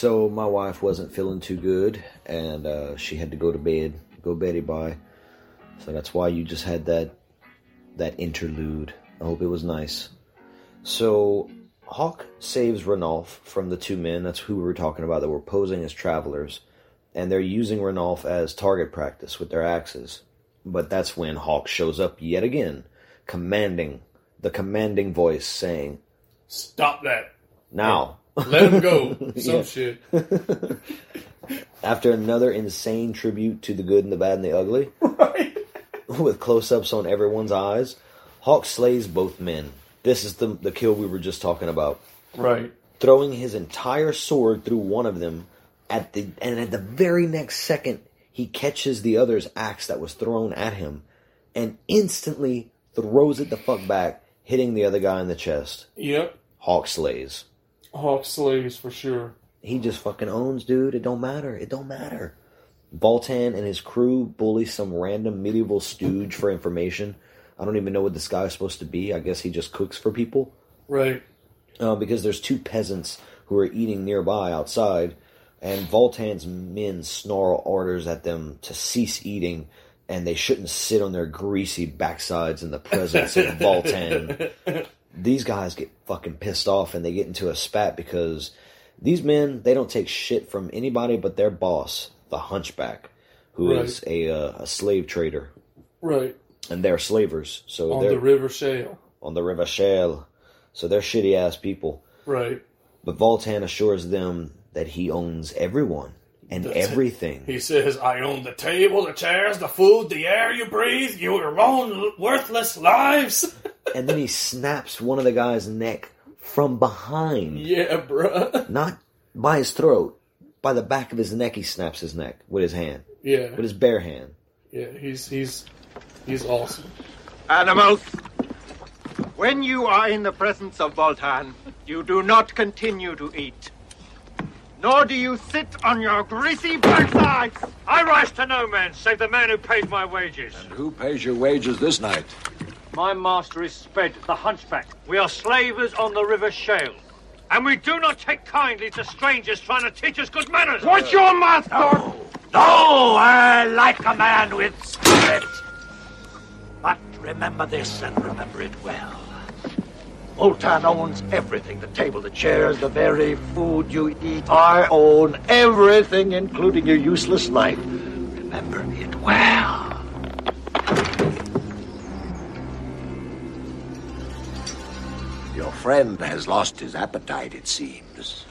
So my wife wasn't feeling too good, and uh, she had to go to bed, go Betty bye. So that's why you just had that that interlude. I hope it was nice. So Hawk saves Ranulf from the two men. That's who we were talking about that were posing as travelers, and they're using Ranulf as target practice with their axes. But that's when Hawk shows up yet again, commanding the commanding voice, saying, Stop that. "Now." Let him go. Some shit. After another insane tribute to the good and the bad and the ugly, Right. with close ups on everyone's eyes, Hawk slays both men. This is the, the kill we were just talking about. Right. Throwing his entire sword through one of them, at the and at the very next second, he catches the other's axe that was thrown at him, and instantly throws it the fuck back, hitting the other guy in the chest. Yep. Hawk slays. Hawk slaves for sure. He just fucking owns, dude. It don't matter. It don't matter. Voltan and his crew bully some random medieval stooge for information. I don't even know what this guy is supposed to be. I guess he just cooks for people. Right. Uh, because there's two peasants who are eating nearby outside, and Voltan's men snarl orders at them to cease eating, and they shouldn't sit on their greasy backsides in the presence of Voltan. These guys get fucking pissed off, and they get into a spat because these men they don't take shit from anybody but their boss, the Hunchback, who is Right. a uh, a slave trader. Right. and they're slavers. So on they're the River Shale. on the River Shale. So they're shitty ass people. Right. But Voltan assures them that he owns everyone and That's it. everything. He says, I own the table, the chairs, the food, the air you breathe, your own worthless lives. And then he snaps one of the guy's neck from behind, yeah, bruh. not by his throat, by the back of his neck. He snaps his neck with his hand, Yeah. with his bare hand. Yeah, he's he's he's awesome. Animals! When you are in the presence of Voltan, you do not continue to eat. Nor do you sit on your greasy backsides. I rise to no man save the man who pays my wages. And who pays your wages this night? My master is Sped, the hunchback. We are slavers on the River Shale. And we do not take kindly to strangers trying to teach us good manners. What's your master? No, I like a man with spirit. But remember this and remember it well. Voltan owns everything the table, the chairs, the very food you eat. I own everything, including your useless life. Remember it well. Friend has lost his appetite, it seems.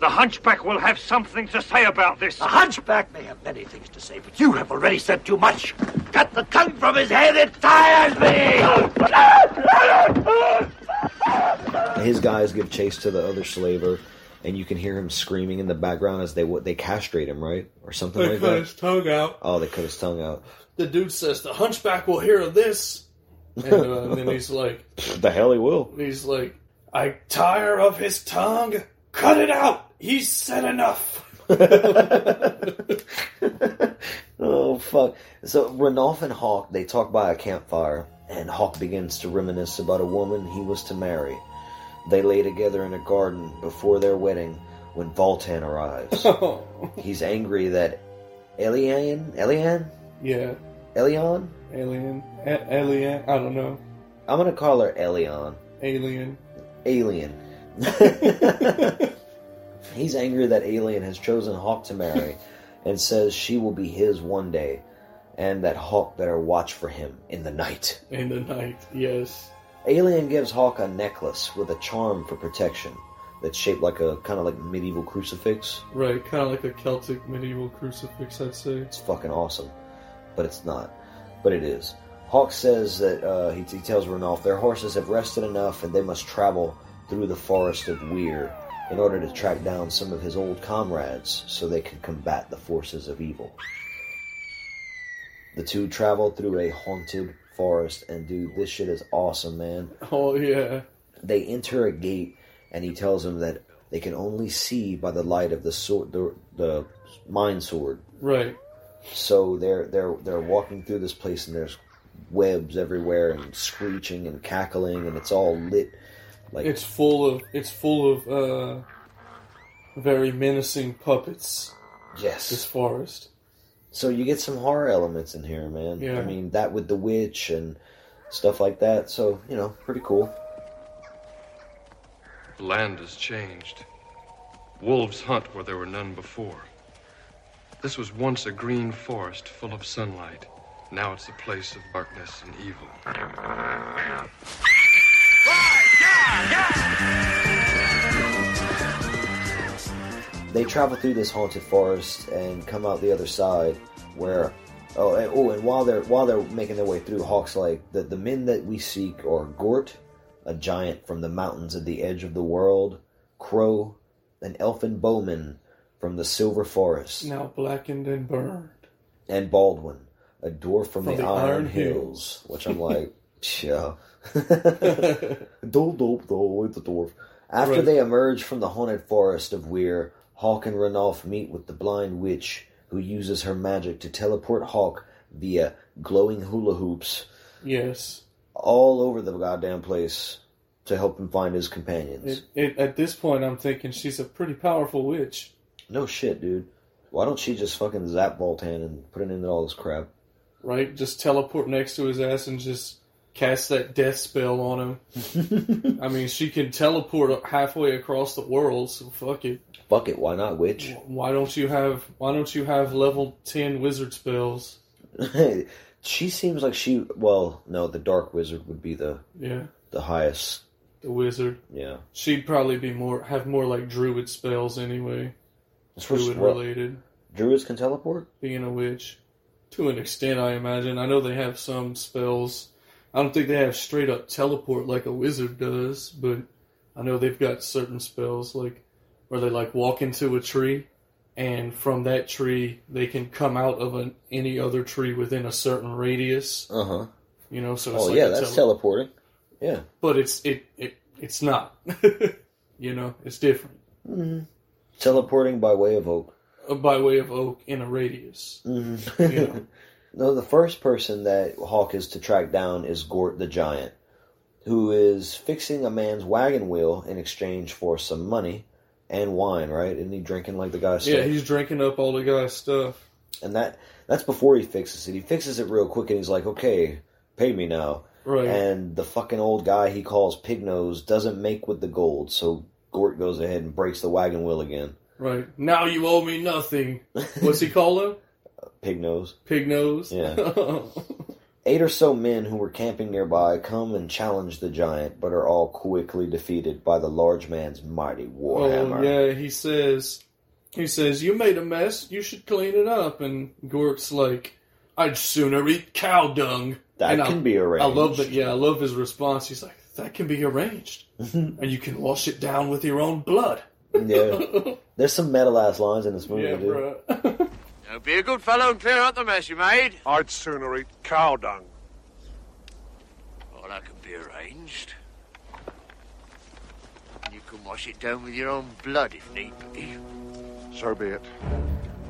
The hunchback will have something to say about this. The hunchback may have many things to say, but you have already said too much. Cut the tongue from his head, it tires me! His guys give chase to the other slaver, and you can hear him screaming in the background as they they castrate him, right, or something They like cut that. his tongue out. Oh, they cut his tongue out. The dude says the hunchback will hear of this, and, uh, and then he's like, The hell he will. he's like, I tire of his tongue. Cut it out. He's said enough. Oh fuck! So Ranulf and Hawk they talk by a campfire, and Hawk begins to reminisce about a woman he was to marry. They lay together in a garden before their wedding when Voltan arrives. He's angry that Elian, Elian, yeah, Elion. Alien, A- alien. I don't know, I'm gonna call her Elion. alien. Alien. He's angry that Alien has chosen Hawk to marry, and says she will be his one day, and that Hawk better watch for him in the night. In the night, yes. Alien gives Hawk a necklace with a charm for protection that's shaped like a kind of like medieval crucifix. Right, kind of like a Celtic medieval crucifix, I'd say. It's fucking awesome, but it's not. But it is. Hawk says that uh, he, he tells Ranulf their horses have rested enough and they must travel through the forest of Weir in order to track down some of his old comrades so they can combat the forces of evil. The two travel through a haunted forest, and dude, this shit is awesome, man. Oh yeah, They enter a gate, and he tells them that they can only see by the light of the sword, the, the mind sword. right. So they're they're they're walking through this place, and there's webs everywhere, and screeching and cackling, and it's all lit. Like It's full of it's full of uh, very menacing puppets. yes, This forest. So you get some horror elements in here, man. Yeah. I mean that with the witch and stuff like that. So you know, pretty cool. The land has changed. Wolves hunt where there were none before. This was once a green forest full of sunlight. Now it's a place of darkness and evil. They travel through this haunted forest and come out the other side, where oh and, oh, and while they're while they're making their way through, Hawk's like the the men that we seek are Gort, a giant from the mountains at the edge of the world, Crow, an elfin bowman from the Silver Forest, Now blackened and burned. and Baldwin, a dwarf from, From the, the Iron, Iron Hills, which I'm like, yeah. dope, dope, dope, a dwarf. After Right. they emerge from the haunted forest of Weir, Hawk and Ranulf meet with the blind witch who uses her magic to teleport Hawk via glowing hula hoops Yes. all over the goddamn place to help him find his companions. It, it, at this point, I'm thinking she's a pretty powerful witch. No shit, dude. Why don't she just fucking zap Voltan and put it into all this crap? right? Just teleport next to his ass and just cast that death spell on him. I mean, she can teleport halfway across the world, so fuck it. Fuck it, why not, witch? Why don't you have Why don't you have level ten wizard spells? She seems like she. Well, no, the Dark Wizard would be the Yeah, the highest. the wizard. Yeah. She'd probably be more have more like druid spells anyway. As Druid related, Druids can teleport. being a witch, to an extent, I imagine. I know they have some spells. I don't think they have straight up teleport like a wizard does, but I know they've got certain spells like where they like walk into a tree, and from that tree they can come out of an, any other tree within a certain radius. Uh huh. You know, so it's Oh like yeah, that's tele- teleporting. Yeah. but it's it, it it's not. you know, it's different Teleporting by way of oak. Uh, by way of oak in a radius. Mm-hmm. Yeah. no, the first person that Hawk is to track down is Gort the Giant, who is fixing a man's wagon wheel in exchange for some money and wine. Right? Isn't he drinking like the guy's Yeah, stuff? he's drinking up all the guy's stuff. And that that's before he fixes it. He fixes it real quick, and he's like, "Okay, pay me now." Right. And the fucking old guy he calls Pignose doesn't make with the gold, so Gort goes ahead and breaks the wagon wheel again. Right. Now you owe me nothing. What's he call him? Pignose. Pig nose? Yeah. Eight or so men who were camping nearby come and challenge the giant, but are all quickly defeated by the large man's mighty warhammer. oh, yeah, he says, he says, you made a mess, you should clean it up. And Gort's like, I'd sooner eat cow dung. That And can I, be arranged. I love that, yeah, I love his response. He's like, that can be arranged. Mm-hmm. and you can wash it down with your own blood. Yeah. There's some metal ass lines in this movie, Yeah, dude. bruh. Now be a good fellow and clear out the mess you made. I'd sooner eat cow dung. Well, that can be arranged. You can wash it down with your own blood if need be. So be it.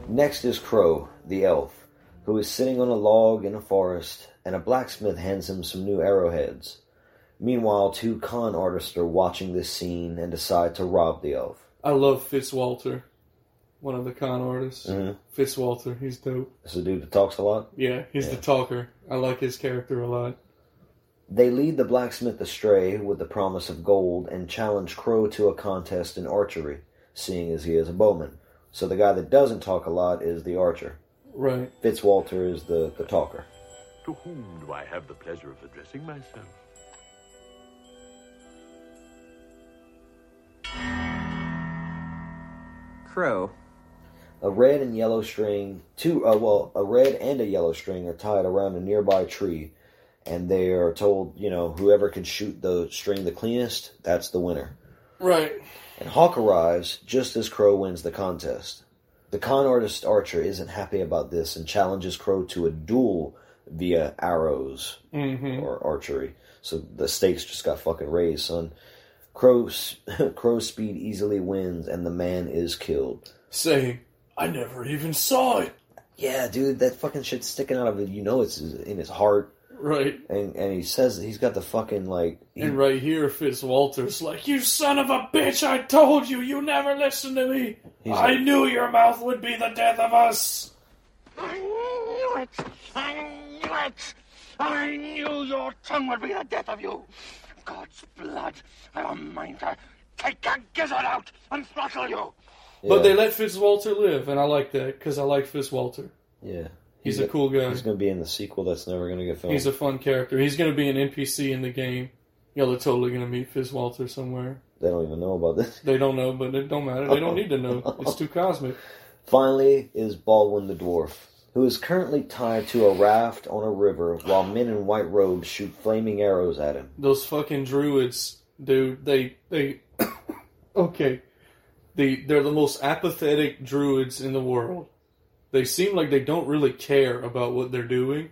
Next is Crow, the elf, who is sitting on a log in a forest, and a blacksmith hands him some new arrowheads. Meanwhile, two con artists are watching this scene and decide to rob the elf. I love Fitzwalter, one of the con artists. Mhm. Fitzwalter, he's dope. It's a dude that talks a lot. Yeah, he's the talker. I like his character a lot. They lead the blacksmith astray with the promise of gold and challenge Crow to a contest in archery, seeing as he is a bowman. So the guy that doesn't talk a lot is the archer. Right. Fitzwalter is the, the talker. To whom do I have the pleasure of addressing myself? Crow. A red and yellow string, two, uh, well, a red and a yellow string are tied around a nearby tree, and they are told, you know, whoever can shoot the string the cleanest, that's the winner. Right. And Hawk arrives just as Crow wins the contest. The con artist Archer isn't happy about this and challenges Crow to a duel via arrows Mhm. or archery. So the stakes just got fucking raised, son. Crow's, Crow's speed easily wins, and the man is killed. Saying, I never even saw it. Yeah, dude, that fucking shit's sticking out of it. You know it's in his heart. Right. And and he says he's got the fucking like he- And right here, Fitzwalter's like, You son of a bitch, I told you, you never listened to me. I like- knew your mouth would be the death of us. I knew it! I knew it! I knew your tongue would be the death of you! God's blood! I've a mind to take a gizzard out and throttle you! But they let Fitzwalter live, and I like that because I like Fitzwalter. yeah. He's a cool guy. He's gonna be in the sequel that's never gonna get filmed. He's a fun character. He's going to be an NPC in the game. Y'all are totally going to meet Fitzwalter somewhere. they don't even know about this. They don't know, but it don't matter. They don't need to know. It's too cosmic. Finally, is Baldwin the dwarf, who is currently tied to a raft on a river while men in white robes shoot flaming arrows at him. Those fucking druids, dude. They they. okay, the they're the most apathetic druids in the world. They seem like they don't really care about what they're doing,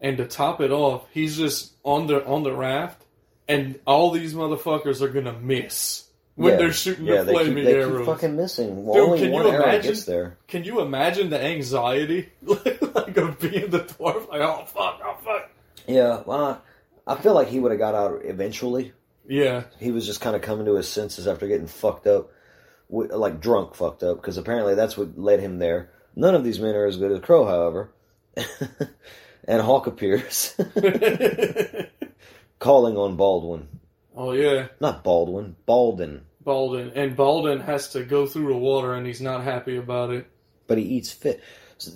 and to top it off, he's just on the on the raft, and all these motherfuckers are gonna miss when Yeah. they're shooting yeah, the they flaming keep, they arrows. keep fucking missing. Well, Dude, only can one you arrow imagine? gets there. Can you imagine the anxiety, like of being the dwarf? Like, oh fuck, oh fuck. Yeah, well, I feel like he would have got out eventually. Yeah, He was just kind of coming to his senses after getting fucked up, like drunk fucked up, because apparently that's what led him there. None of these men are as good as Crow, however. and Hawk appears, calling on Baldwin. Oh yeah. Not Baldwin, Baldwin. Baldwin, and Baldwin has to go through the water, and he's not happy about it. but he eats fish.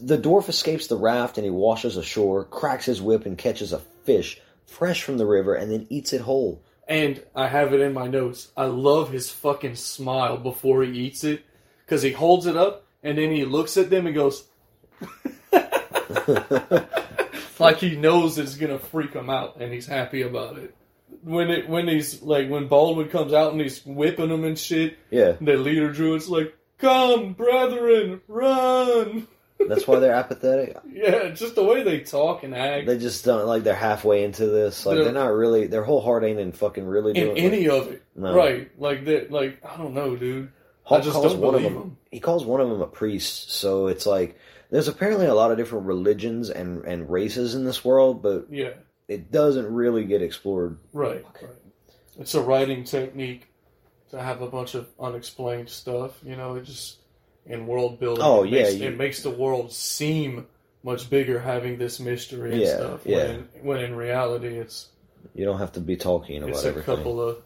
The dwarf escapes the raft and he washes ashore, cracks his whip, and catches a fish fresh from the river, and then eats it whole. And I have it in my notes. I love his fucking smile before he eats it because he holds it up and then he looks at them and goes, like he knows it's gonna freak him out and he's happy about it. When it when he's like when Baldwin comes out and he's whipping them and shit, Yeah, the leader druid's like, "Come, brethren, run!" that's why they're apathetic. Yeah, just the way they talk and act. They just don't like they're halfway into this. Like They're- they're, not really. Their whole heart ain't in fucking really in doing any like, of it, No. right? Like that, like I don't know, dude. Hulk I just calls don't one of them. him. He calls one of them a priest. So it's like there's apparently a lot of different religions and and races in this world, but Yeah, it doesn't really get explored. right, right. It's a writing technique to have a bunch of unexplained stuff. You know, it just in world building. Oh, it yeah, makes, you- it makes the world seem much bigger having this mystery and Yeah, stuff. yeah. When in, when in reality, it's You don't have to be talking about everything. it's a everything. couple of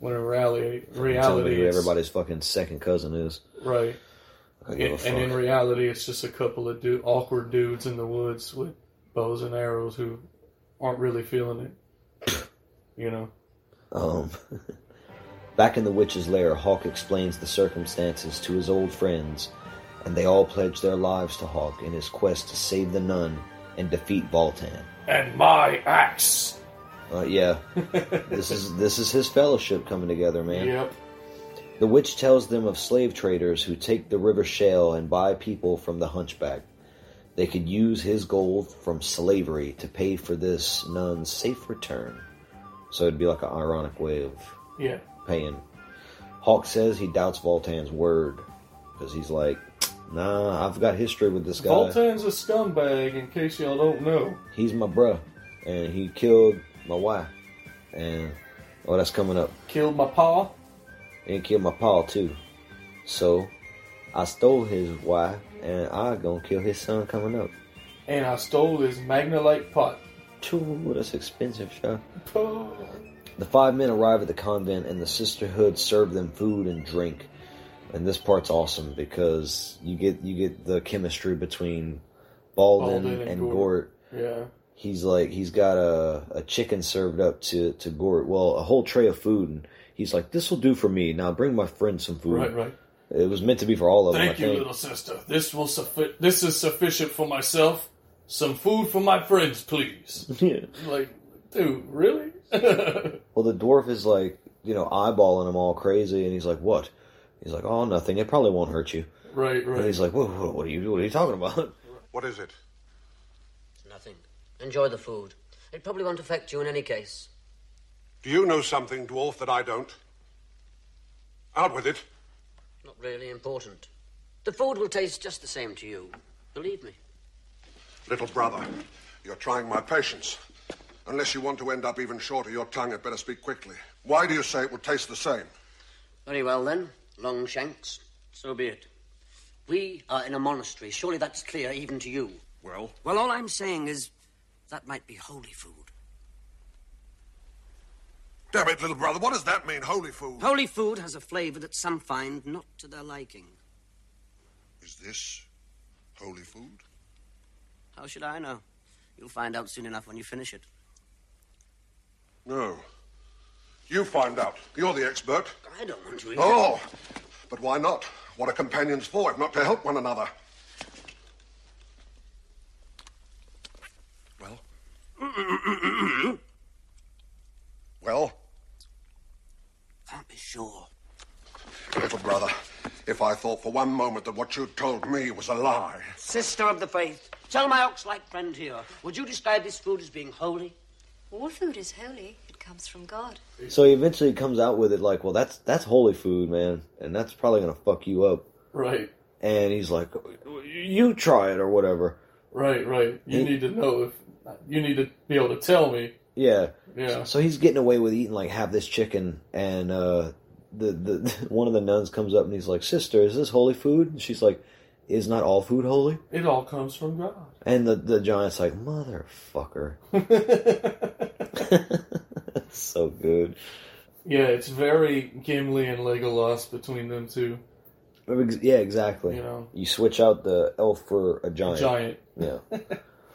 when in reality, Tell me reality, who everybody's fucking second cousin is. right. I And, and in reality, it's just a couple of du- awkward dudes in the woods with bows and arrows who aren't really feeling it. You know, Um, back in the witch's lair, Hawk explains the circumstances to his old friends, and they all pledge their lives to Hawk in his quest to save the nun and defeat Voltan. and my axe. Uh, yeah, this is this is his fellowship coming together, man. Yep. The witch tells them of slave traders who take the river shale and buy people from the hunchback. They could use his gold from slavery to pay for this nun's safe return. So it'd be like an ironic way of Yeah. paying. Hawk says he doubts Voltan's word because he's like, nah, I've got history with this guy. Voltan's a scumbag, in case y'all don't know. He's my bruh, and he killed my wife. And oh, that's coming up. Killed my pa. And killed my pa too. So I stole his wife, and I gonna kill his son coming up. And I stole his Magnalite pot. Ooh, that's expensive. Oh. The five men arrive at the convent, and the sisterhood serve them food and drink. And this part's awesome because you get you get the chemistry between Baldwin, Baldwin and and, Gort. Gort. Yeah. He's like he's got a, a chicken served up to to Gort. Well, a whole tray of food, and he's like, "This will do for me. Now bring my friend some food." Right, right. It was meant to be for all of them. Thank you, think. little sister. This will suffi- This is sufficient for myself. Some food for my friends, please. Yeah. Like, dude, really? Well, the dwarf is like, you know, eyeballing him all crazy, and he's like, "What?" He's like, "Oh, nothing. It probably won't hurt you." right, right. And he's like, "Whoa, whoa, what are you? What are you talking about?" What is it? Nothing. Enjoy the food. It probably won't affect you in any case. Do you know something, dwarf, that I don't? Out with it. Not really important. The food will taste just the same to you. Believe me. Little brother, you're trying my patience. Unless you want to end up even short of your tongue, I'd better speak quickly. Why do you say it would taste the same? Very well then, Longshanks. So be it. We are in a monastery. Surely that's clear even to you. Well? Well, all I'm saying is that might be holy food. Damn it, little brother, what does that mean, holy food? Holy food has a flavor that some find not to their liking. Is this holy food? How should I know? You'll find out soon enough when you finish it. No. You find out. You're the expert. I don't want to eat Oh, but why not? What are companions for if not to help one another? Well? well? Can't be sure. Little brother, if I thought for one moment that what you told me was a lie. Sister of the faith, tell my ox-like friend here, would you describe this food as being holy? All food is holy. It comes from God. So he eventually comes out with it like, "Well, that's that's holy food, man, and that's probably gonna fuck you up." Right, And he's like, "You try it or whatever." right, right. You He- need to know if you need to be able to tell me. Yeah. Yeah. So he's getting away with eating like half this chicken, and uh, the the one of the nuns comes up and he's like, "Sister, is this holy food?" And she's like, "Is not all food holy?" It all comes from God. And the the giant's like, "Motherfucker." That's so good. Yeah, it's very Gimli and Legolas between them two. Yeah, exactly. You know. You switch out the elf for a giant. Giant. Yeah.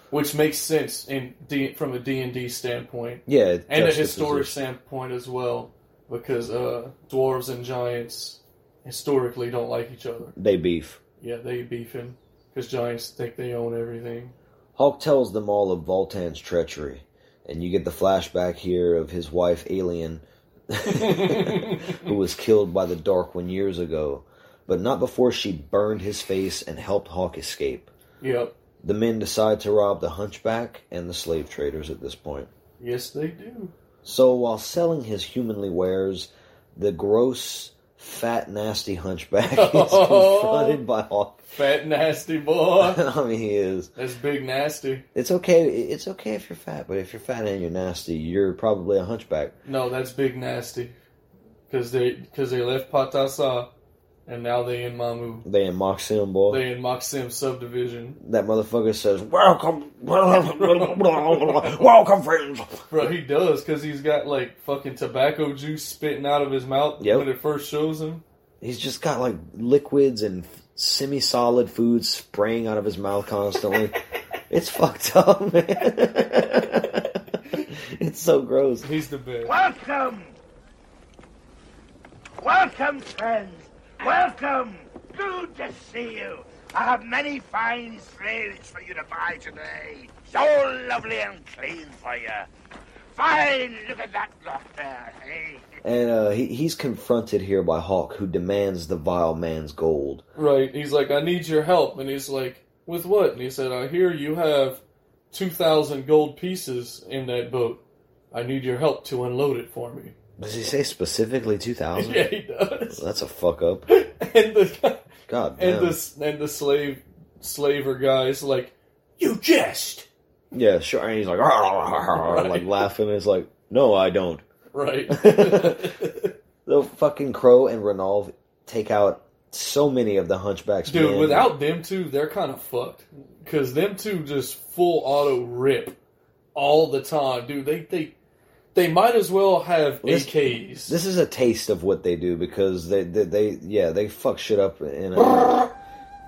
Which makes sense in D, from a D and D standpoint. Yeah, and a historic standpoint as well, because uh, dwarves and giants historically don't like each other. They beef. Yeah, they beefing because giants think they own everything. Hawk tells them all of Voltan's treachery, and you get the flashback here of his wife Alien, who was killed by the Dark One years ago, but not before she burned his face and helped Hawk escape. Yep. The men decide to rob the Hunchback and the slave traders at this point. Yes, they do. So while selling his humanly wares, the gross, fat, nasty Hunchback is confronted by Hawk. Fat nasty boy. I mean, he is. That's big nasty. It's okay. It's okay if you're fat, but if you're fat and you're nasty, you're probably a hunchback. No, that's big nasty. Because they because they left Patasa, and now they in Mamu. They in Maxim, boy. They in Maxim subdivision. that motherfucker says, "Welcome, welcome, friends." Bro, he does because he's got like fucking tobacco juice spitting out of his mouth Yep. when it first shows him. He's just got like liquids and semi-solid foods spraying out of his mouth constantly. it's fucked up, man. it's so gross. He's the best. Welcome! Welcome, friends! Welcome! Good to see you! I have many fine slaves for you to buy today. So lovely and clean for you. Fine! Look at that lot there, eh? And uh, he, he's confronted here by Hawk, who demands the vile man's gold. Right. He's like, I need your help. And he's like, with what? And he said, I hear you have 2,000 gold pieces in that boat. I need your help to unload it for me. Does he say specifically two thousand? Yeah, he does. That's a fuck up. And the, God and damn. the, and the slave, slaver guy's like, you jest! Yeah, sure. And he's like, like laughing. It's like, no, I don't. Right. The fucking Crow and Ranulf take out so many of the Hunchback's Dude, men. without them two, they're kind of fucked. Because them two just full auto rip all the time. Dude, they, they, they might as well have This- AKs. This is a taste of what they do because they, they, they yeah, they fuck shit up in a,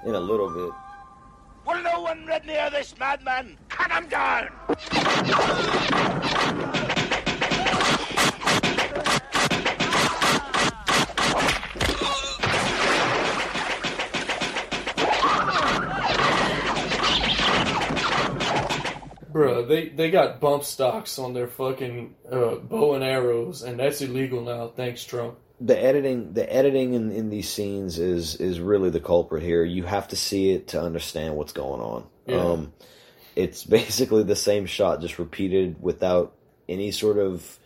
in a little bit. Will no one red near this madman? Cut him down! Bruh, they, they got bump stocks on their fucking uh, bow and arrows, and that's illegal now. Thanks, Trump. The editing, the editing in, in these scenes is is really the culprit here. You have to see it to understand what's going on. Yeah. Um, it's basically the same shot, just repeated without any sort of.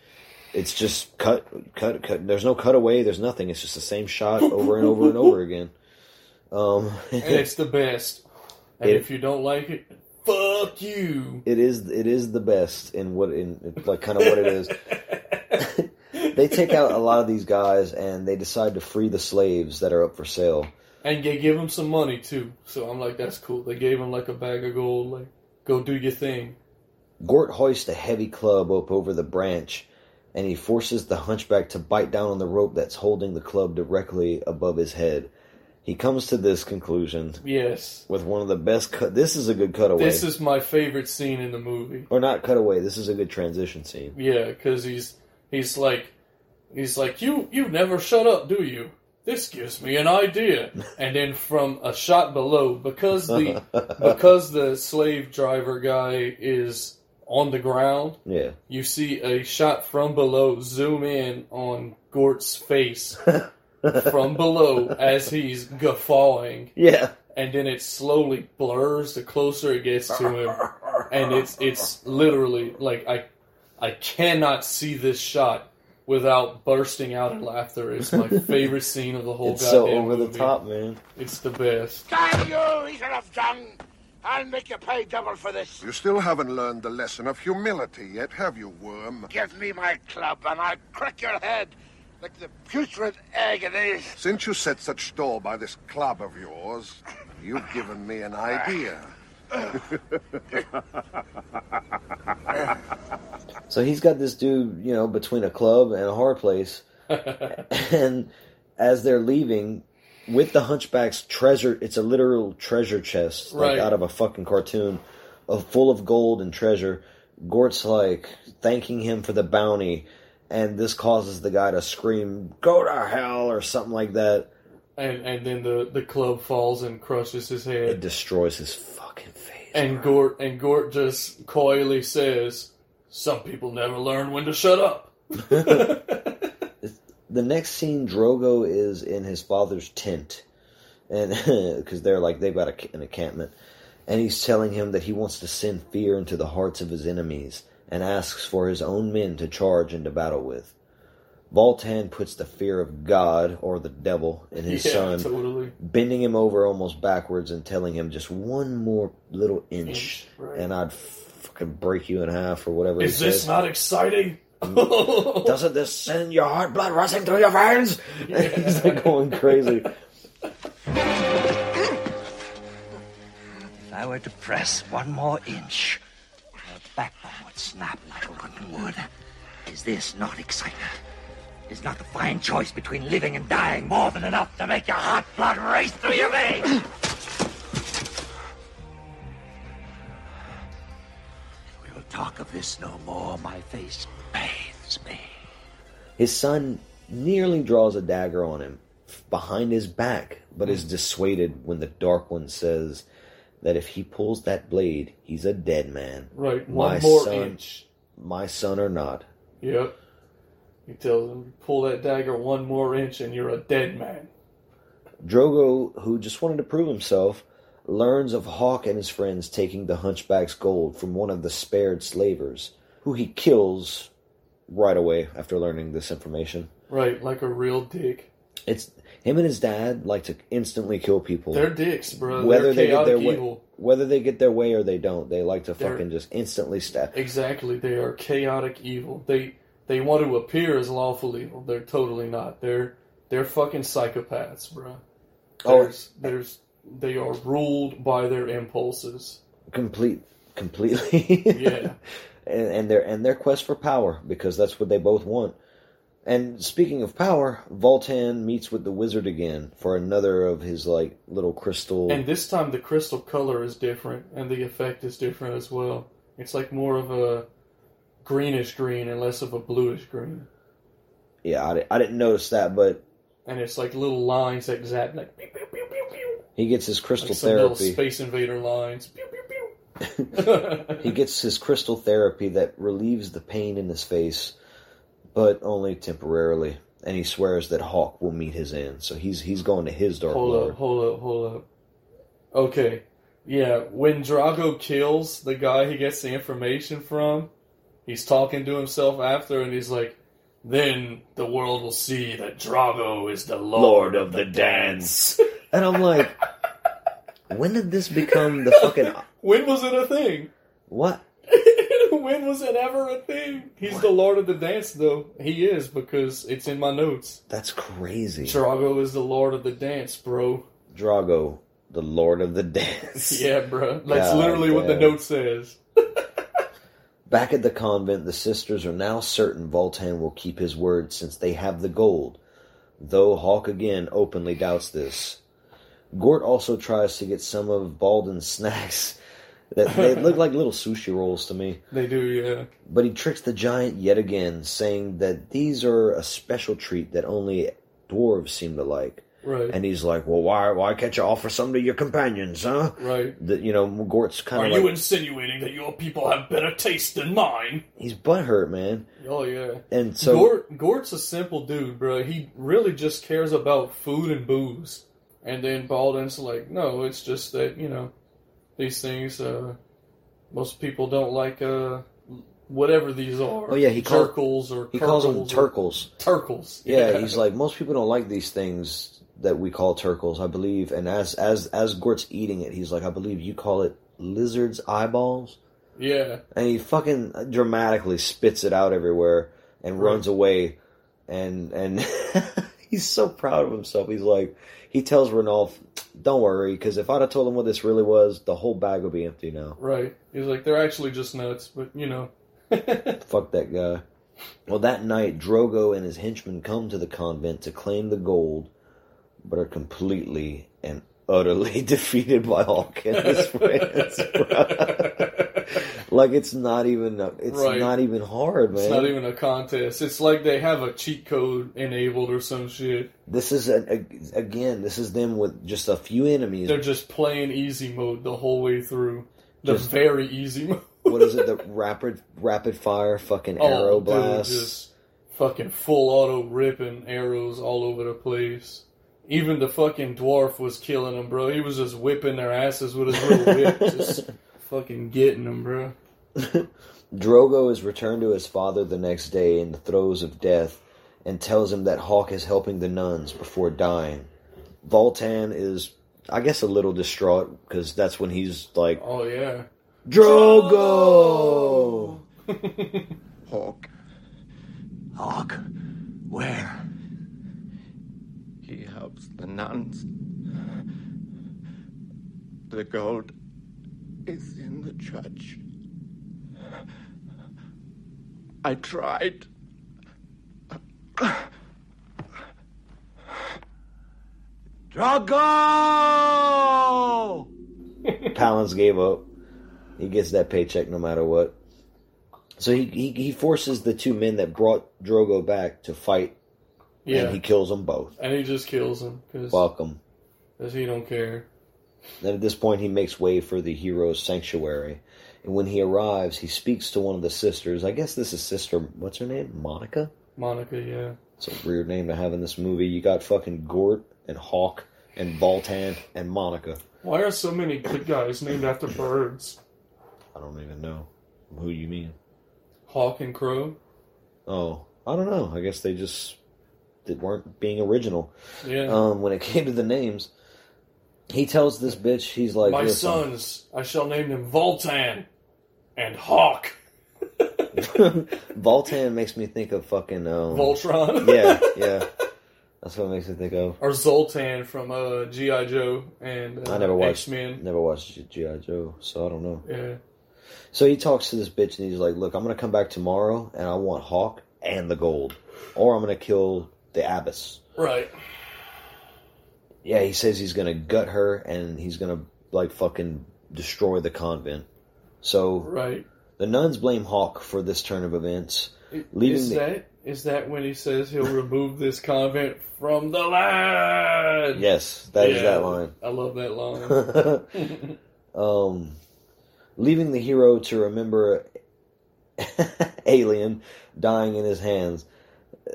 It's just cut, cut, cut. There's no cutaway. There's nothing. It's just the same shot over and over and over again. Um, And it's the best. And It- if you don't like it, fuck you. It is it is the best in what in like kind of what it is. they take out a lot of these guys and they decide to free the slaves that are up for sale. And they give them some money, too. So I'm like, that's cool. They gave him like a bag of gold, like, go do your thing. Gort hoists a heavy club up over the branch and he forces the hunchback to bite down on the rope that's holding the club directly above his head. He comes to this conclusion Yes. with one of the best cut. This is a good cutaway. This is my favorite scene in the movie. or not cutaway. This is a good transition scene. Yeah, because he's he's like he's like you you never shut up, do you? This gives me an idea. And then from a shot below, because the because the slave driver guy is on the ground, Yeah. you see a shot from below zoom in on Gort's face from below as he's guffawing. Yeah. And then it slowly blurs the closer it gets to him. And it's it's literally like I I cannot see this shot without bursting out in laughter. It's my favorite scene of the whole It's so goddamn over the top, man. It's the best. Damn you, eater of dung! I'll make you pay double for this. You still haven't learned the lesson of humility yet, have you, worm? Give me my club and I'll crack your head like the putrid egg it is. Since you set such store by this club of yours, you've given me an idea. So he's got this dude, you know, between a club and a hard place. and as they're leaving, with the Hunchback's treasure. It's a literal treasure chest, like Right. out of a fucking cartoon, of full of gold and treasure. Gort's like thanking him for the bounty, and this causes the guy to scream, "Go to hell!" or something like that. And and then the, the club falls and crushes his head. It destroys his fucking face. And Gort and Gort just coyly says, "Some people never learn when to shut up." the next scene, Drogo is in his father's tent, and because they're like they've got a, an encampment, and he's telling him that he wants to send fear into the hearts of his enemies, and asks for his own men to charge into battle with. Voltan puts the fear of God or the devil in his Yeah, son, totally. bending him over almost backwards and telling him just one more little inch, Inch, right. and I'd fucking break you in half or whatever. Is he this says. not exciting? Doesn't this send your heart blood rushing through your veins? He's like going crazy. If I were to press one more inch, your backbone would snap like rotten wood. Is this not exciting? Is not the fine choice between living and dying more than enough to make your hot blood race through your veins? we will talk of this no more. My face bathes me. His son nearly draws a dagger on him behind his back, but is dissuaded when the Dark One says that if he pulls that blade, he's a dead man. Right, My one more son, inch. My son or not. Yep. He tells him, "Pull that dagger one more inch, and you're a dead man." Drogo, who just wanted to prove himself, learns of Hawk and his friends taking the Hunchback's gold from one of the spared slavers, who he kills right away after learning this information. Right, like a real dick. It's him and his dad like to instantly kill people. They're dicks, bro. Whether They're they get their chaotic way, evil. whether they get their way or they don't, they like to They're- fucking just instantly stab. Exactly, they are chaotic evil. They they want to appear as lawful evil. They're totally not. They're they're fucking psychopaths, bro. Oh. There's there's they are ruled by their impulses. Complete, completely. Yeah. and, and their and their quest for power because that's what they both want. And speaking of power, Voltan meets with the wizard again for another of his like little crystal. And this time the crystal color is different and the effect is different as well. It's like more of a greenish green and less of a bluish green. yeah, I, I didn't notice that, but And it's like little lines that zap like, pew, pew, pew, he gets his crystal like therapy. space invader lines. Pew, pew, he gets his crystal therapy that relieves the pain in his face, but only temporarily. And he swears that Hawk will meet his end, so he's he's going to his Dark Hold Lord. up, hold up, hold up. Okay. Yeah, when Drago kills the guy he gets the information from, he's talking to himself after and he's like, then the world will see that Drago is the Lord, of the dance. And I'm like, when did this become the fucking when was it a thing? what? when was it ever a thing? He's the Lord of the dance, though. He is, because it's in my notes. That's crazy. Drago is the Lord of the dance, bro. Drago, the Lord of the Dance. Yeah, bro. That's God literally what the note says. Back at the convent, the sisters are now certain Voltan will keep his word since they have the gold, though Hawk again openly doubts this. Gort also tries to get some of Baldwin's snacks. That they look like little sushi rolls to me. They do, yeah. But he tricks the giant yet again, saying that these are a special treat that only dwarves seem to like. Right. And he's like, "Well, why why can't you offer some to your companions, huh?" Right. That you know, Gort's kind of. Are of you insinuating that your people have better taste than mine? he's butthurt, man. Oh yeah. And so Gort, Gort's a simple dude, bro. He really just cares about food and booze. And then Baldwin's like, no, it's just that you know, these things. uh Most people don't like uh whatever these are. Oh yeah, he calls Jerkles or he calls them turkles. Turkles. Yeah, he's like most people don't like these things that we call turkles, I believe. And as as as Gort's eating it, he's like, I believe you call it lizard's eyeballs. Yeah. And he fucking dramatically spits it out everywhere and Right. runs away. And and he's so proud of himself. He's like, he tells Ranulf, "Don't worry, because if I'd have told him what this really was, the whole bag would be empty now." Right. He's like, they're actually just nuts, but you know. Fuck that guy. Well, that night, Drogo and his henchmen come to the convent to claim the gold, but are completely and utterly defeated by Hulk and his friends. Like it's not even a, it's Right. not even hard, man. It's not even a contest. It's like they have a cheat code enabled or some shit. This is a, a- again, this is them with just a few enemies. They're just playing easy mode the whole way through. The Just- very easy mode. what is it? The rapid rapid fire fucking oh, arrow Oh, dude, blast. just fucking full auto ripping arrows all over the place. Even the fucking dwarf was killing them, bro. He was just whipping their asses with his little whip, just fucking getting them, bro. Drogo is returned to his father the next day in the throes of death and tells him that Hawk is helping the nuns before dying. Voltan is, I guess, a little distraught because that's when he's like, Oh yeah. Drogo! Hawk. Hawk. Where? He helps the nuns. The gold is in the church. I tried. Drago! Palance gave up. He gets that paycheck no matter what. So he, he, he forces the two men that brought Drogo back to fight, Yeah. and he kills them both. And he just kills them because Welcome. Because he don't care. Then at this point, he makes way for the hero's sanctuary. And when he arrives, he speaks to one of the sisters. I guess this is Sister, what's her name? Monica? Monica, yeah. It's a weird name to have in this movie. You got fucking Gort and Hawk and Voltan and Monica. Why are so many good guys named after birds? I don't even know who you mean. Hawk and Crow? Oh, I don't know. I guess they just they weren't being original. Yeah. Um, when it came to the names, he tells this bitch, he's like, My sons, I shall name them Voltan and Hawk. Voltan makes me think of fucking um, Voltron? yeah, yeah. That's what it makes me think of. Or Zoltan from uh, G.I. Joe and uh, I never watched X-Men. never watched GI Joe, so I don't know. Yeah. So he talks to this bitch and he's like, "Look, I'm gonna come back tomorrow, and I want Hawk and the gold, or I'm gonna kill the abbess." Right. Yeah, he says he's gonna gut her and he's gonna like fucking destroy the convent. So Right. the nuns blame Hawk for this turn of events, Is the that is that when he says he'll remove this convent from the land? yes, that is Yeah, that line. I love that line. um, leaving the hero to remember Alien dying in his hands.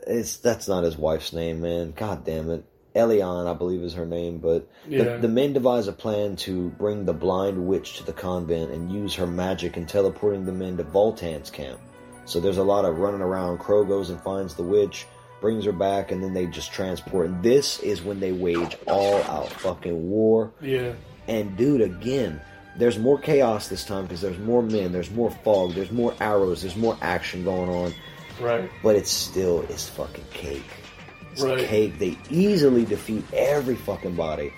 It's that's not his wife's name, man. God damn it. Elion, I believe, is her name, but Yeah. the, the men devise a plan to bring the blind witch to the convent and use her magic in teleporting the men to Voltan's camp. So there's a lot of running around. Crow goes and finds the witch, brings her back, and then they just transport. And this is when they wage all out fucking war. yeah. And dude, again, there's more chaos this time because there's more men, there's more fog, there's more arrows, there's more action going on. Right. But it's still it's fucking cake. It's Right. cake. They easily defeat every fucking body.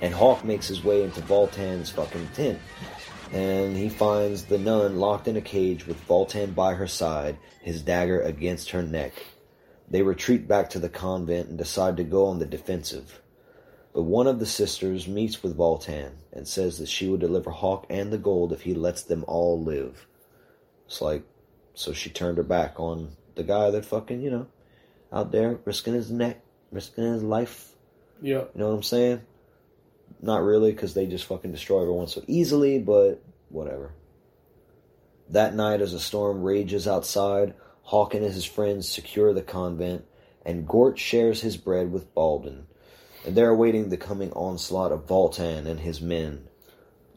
And Hawk makes his way into Voltan's fucking tent. And he finds the nun locked in a cage with Voltan by her side, his dagger against her neck. They retreat back to the convent and decide to go on the defensive. But one of the sisters meets with Voltan and says that she will deliver Hawk and the gold if he lets them all live. It's like, so she turned her back on the guy that fucking, you know, out there risking his neck, risking his life. Yeah. You know what I'm saying? Not really, because they just fucking destroy everyone so easily, but whatever. That night, as a storm rages outside, Hawk and his friends secure the convent, and Gort shares his bread with Baldwin. And they're awaiting the coming onslaught of Voltan and his men.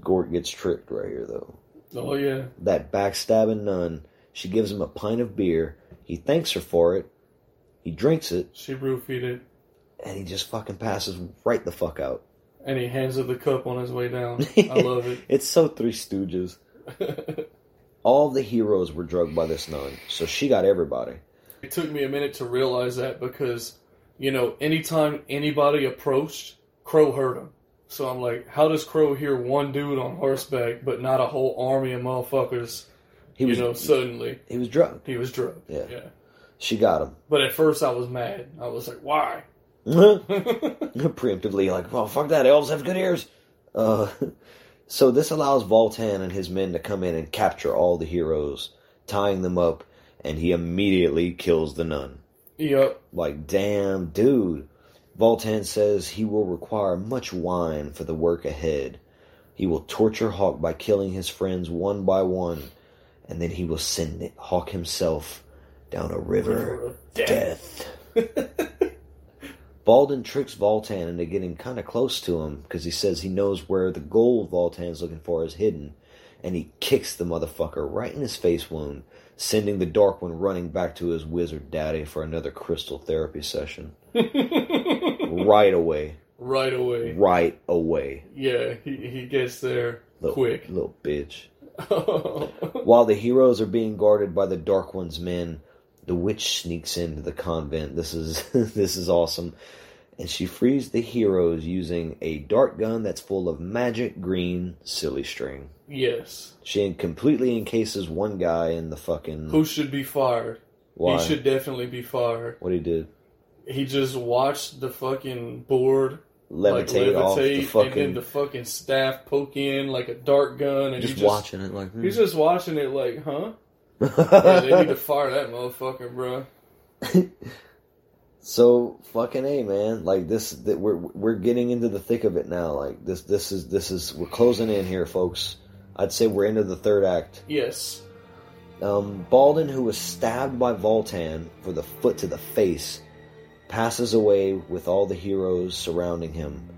Gort gets tricked right here, though. Oh yeah. That backstabbing nun, she gives him a pint of beer. He thanks her for it. He drinks it, She roofied it. and he just fucking passes right the fuck out. And he hands her the cup on his way down. I love it. It's so Three Stooges. All the heroes were drugged by this nun, so she got everybody. It took me a minute to realize that because, you know, anytime anybody approached, Crow heard him. So I'm like, how does Crow hear one dude on horseback but not a whole army of motherfuckers? He you was- know, suddenly He was drugged. he was drugged. Yeah. yeah. She got him. But at first I was mad. I was like, why? Preemptively, like, oh, fuck that, elves have good ears. Uh, so this allows Voltan and his men to come in and capture all the heroes, tying them up, and he immediately kills the nun. Yep. Like, damn, dude. Voltan says he will require much wine for the work ahead. He will torture Hawk by killing his friends one by one, and then he will send Hawk himself down a river, of of death. Baldin tricks Voltan into getting kind of close to him because he says he knows where the gold Voltan's looking for is hidden, and he kicks the motherfucker right in his face wound, sending the Dark One running back to his wizard daddy for another crystal therapy session. right away. Right away. Right away. Yeah, he, he gets there Little, quick. Little bitch. While the heroes are being guarded by the Dark One's men, the witch sneaks into the convent. This is this is awesome. And she frees the heroes using a dart gun that's full of magic green silly string. Yes. She completely encases one guy in the fucking Who should be fired? Why? He should definitely be fired. what he did. He just watched the fucking board Levitate off the fucking, and then the fucking staff poke in like a dart gun, and Just just watching it like, hmm. he's just watching it like, huh? Yeah, they need to fire that motherfucker, bro. So fucking a man, like this, that we're we're getting into the thick of it now. Like this, this is this is we're closing in here, folks. I'd say we're into the third act. Yes. Um, Baldin, who was stabbed by Voltan for the foot to the face, passes away with all the heroes surrounding him,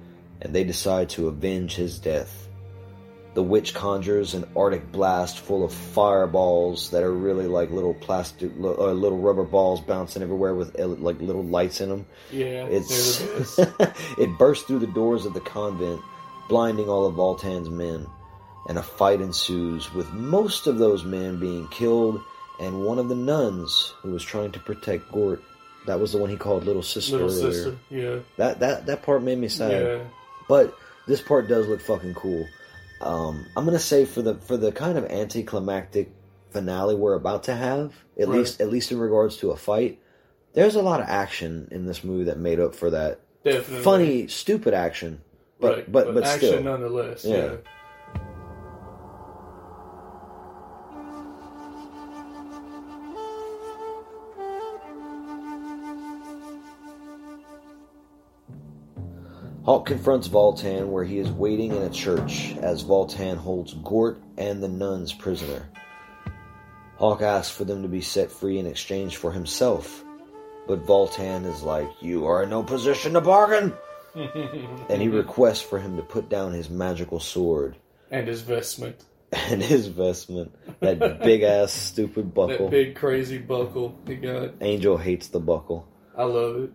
and they decide to avenge his death. The witch conjures an arctic blast full of fireballs that are really like little plastic, uh, little rubber balls bouncing everywhere with uh, like little lights in them. Yeah, It's it bursts through the doors of the convent, blinding all of Voltan's men, and a fight ensues with most of those men being killed and one of the nuns who was trying to protect Gort. That was the one he called little sister. Little earlier. sister, yeah. That that that part made me sad. Yeah. But this part does look fucking cool. Um, I'm gonna say for the for the kind of anticlimactic finale we're about to have, at Right. least at least in regards to a fight, there's a lot of action in this movie that made up for that. Definitely. Funny, stupid action. But right, but but, action still. nonetheless. Yeah. Yeah. Hawk confronts Voltan where he is waiting in a church as Voltan holds Gort and the nuns prisoner. Hawk asks for them to be set free in exchange for himself, but Voltan is like, You are in no position to bargain! and he requests for him to put down his magical sword and his vestment. and his vestment, that big ass stupid buckle. That big crazy buckle he got. Angel hates the buckle. I love it.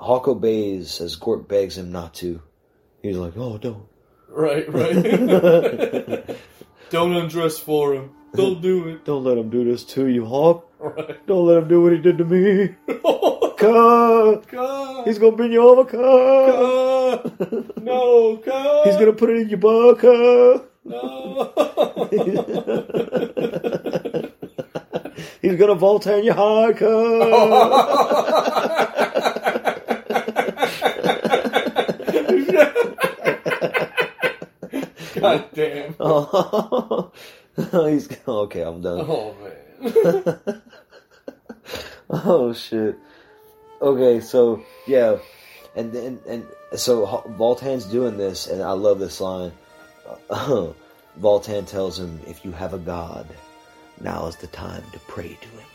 Hawk obeys as Gort begs him not to. He's like, Oh, don't. Right, right. Don't undress for him. Don't do it. Don't let him do this to you, Hawk. Right. Don't let him do what he did to me. Cut. God. He's gonna bend you over, cut. No, God. He's gonna put it in your butt, cut. No. He's gonna Voltaire your heart, God damn. Oh, he's okay. I'm done. Oh man. oh shit. Okay, so yeah, and then and so Ho- Voltan's doing this, and I love this line. Voltan tells him, "If you have a god, now is the time to pray to him."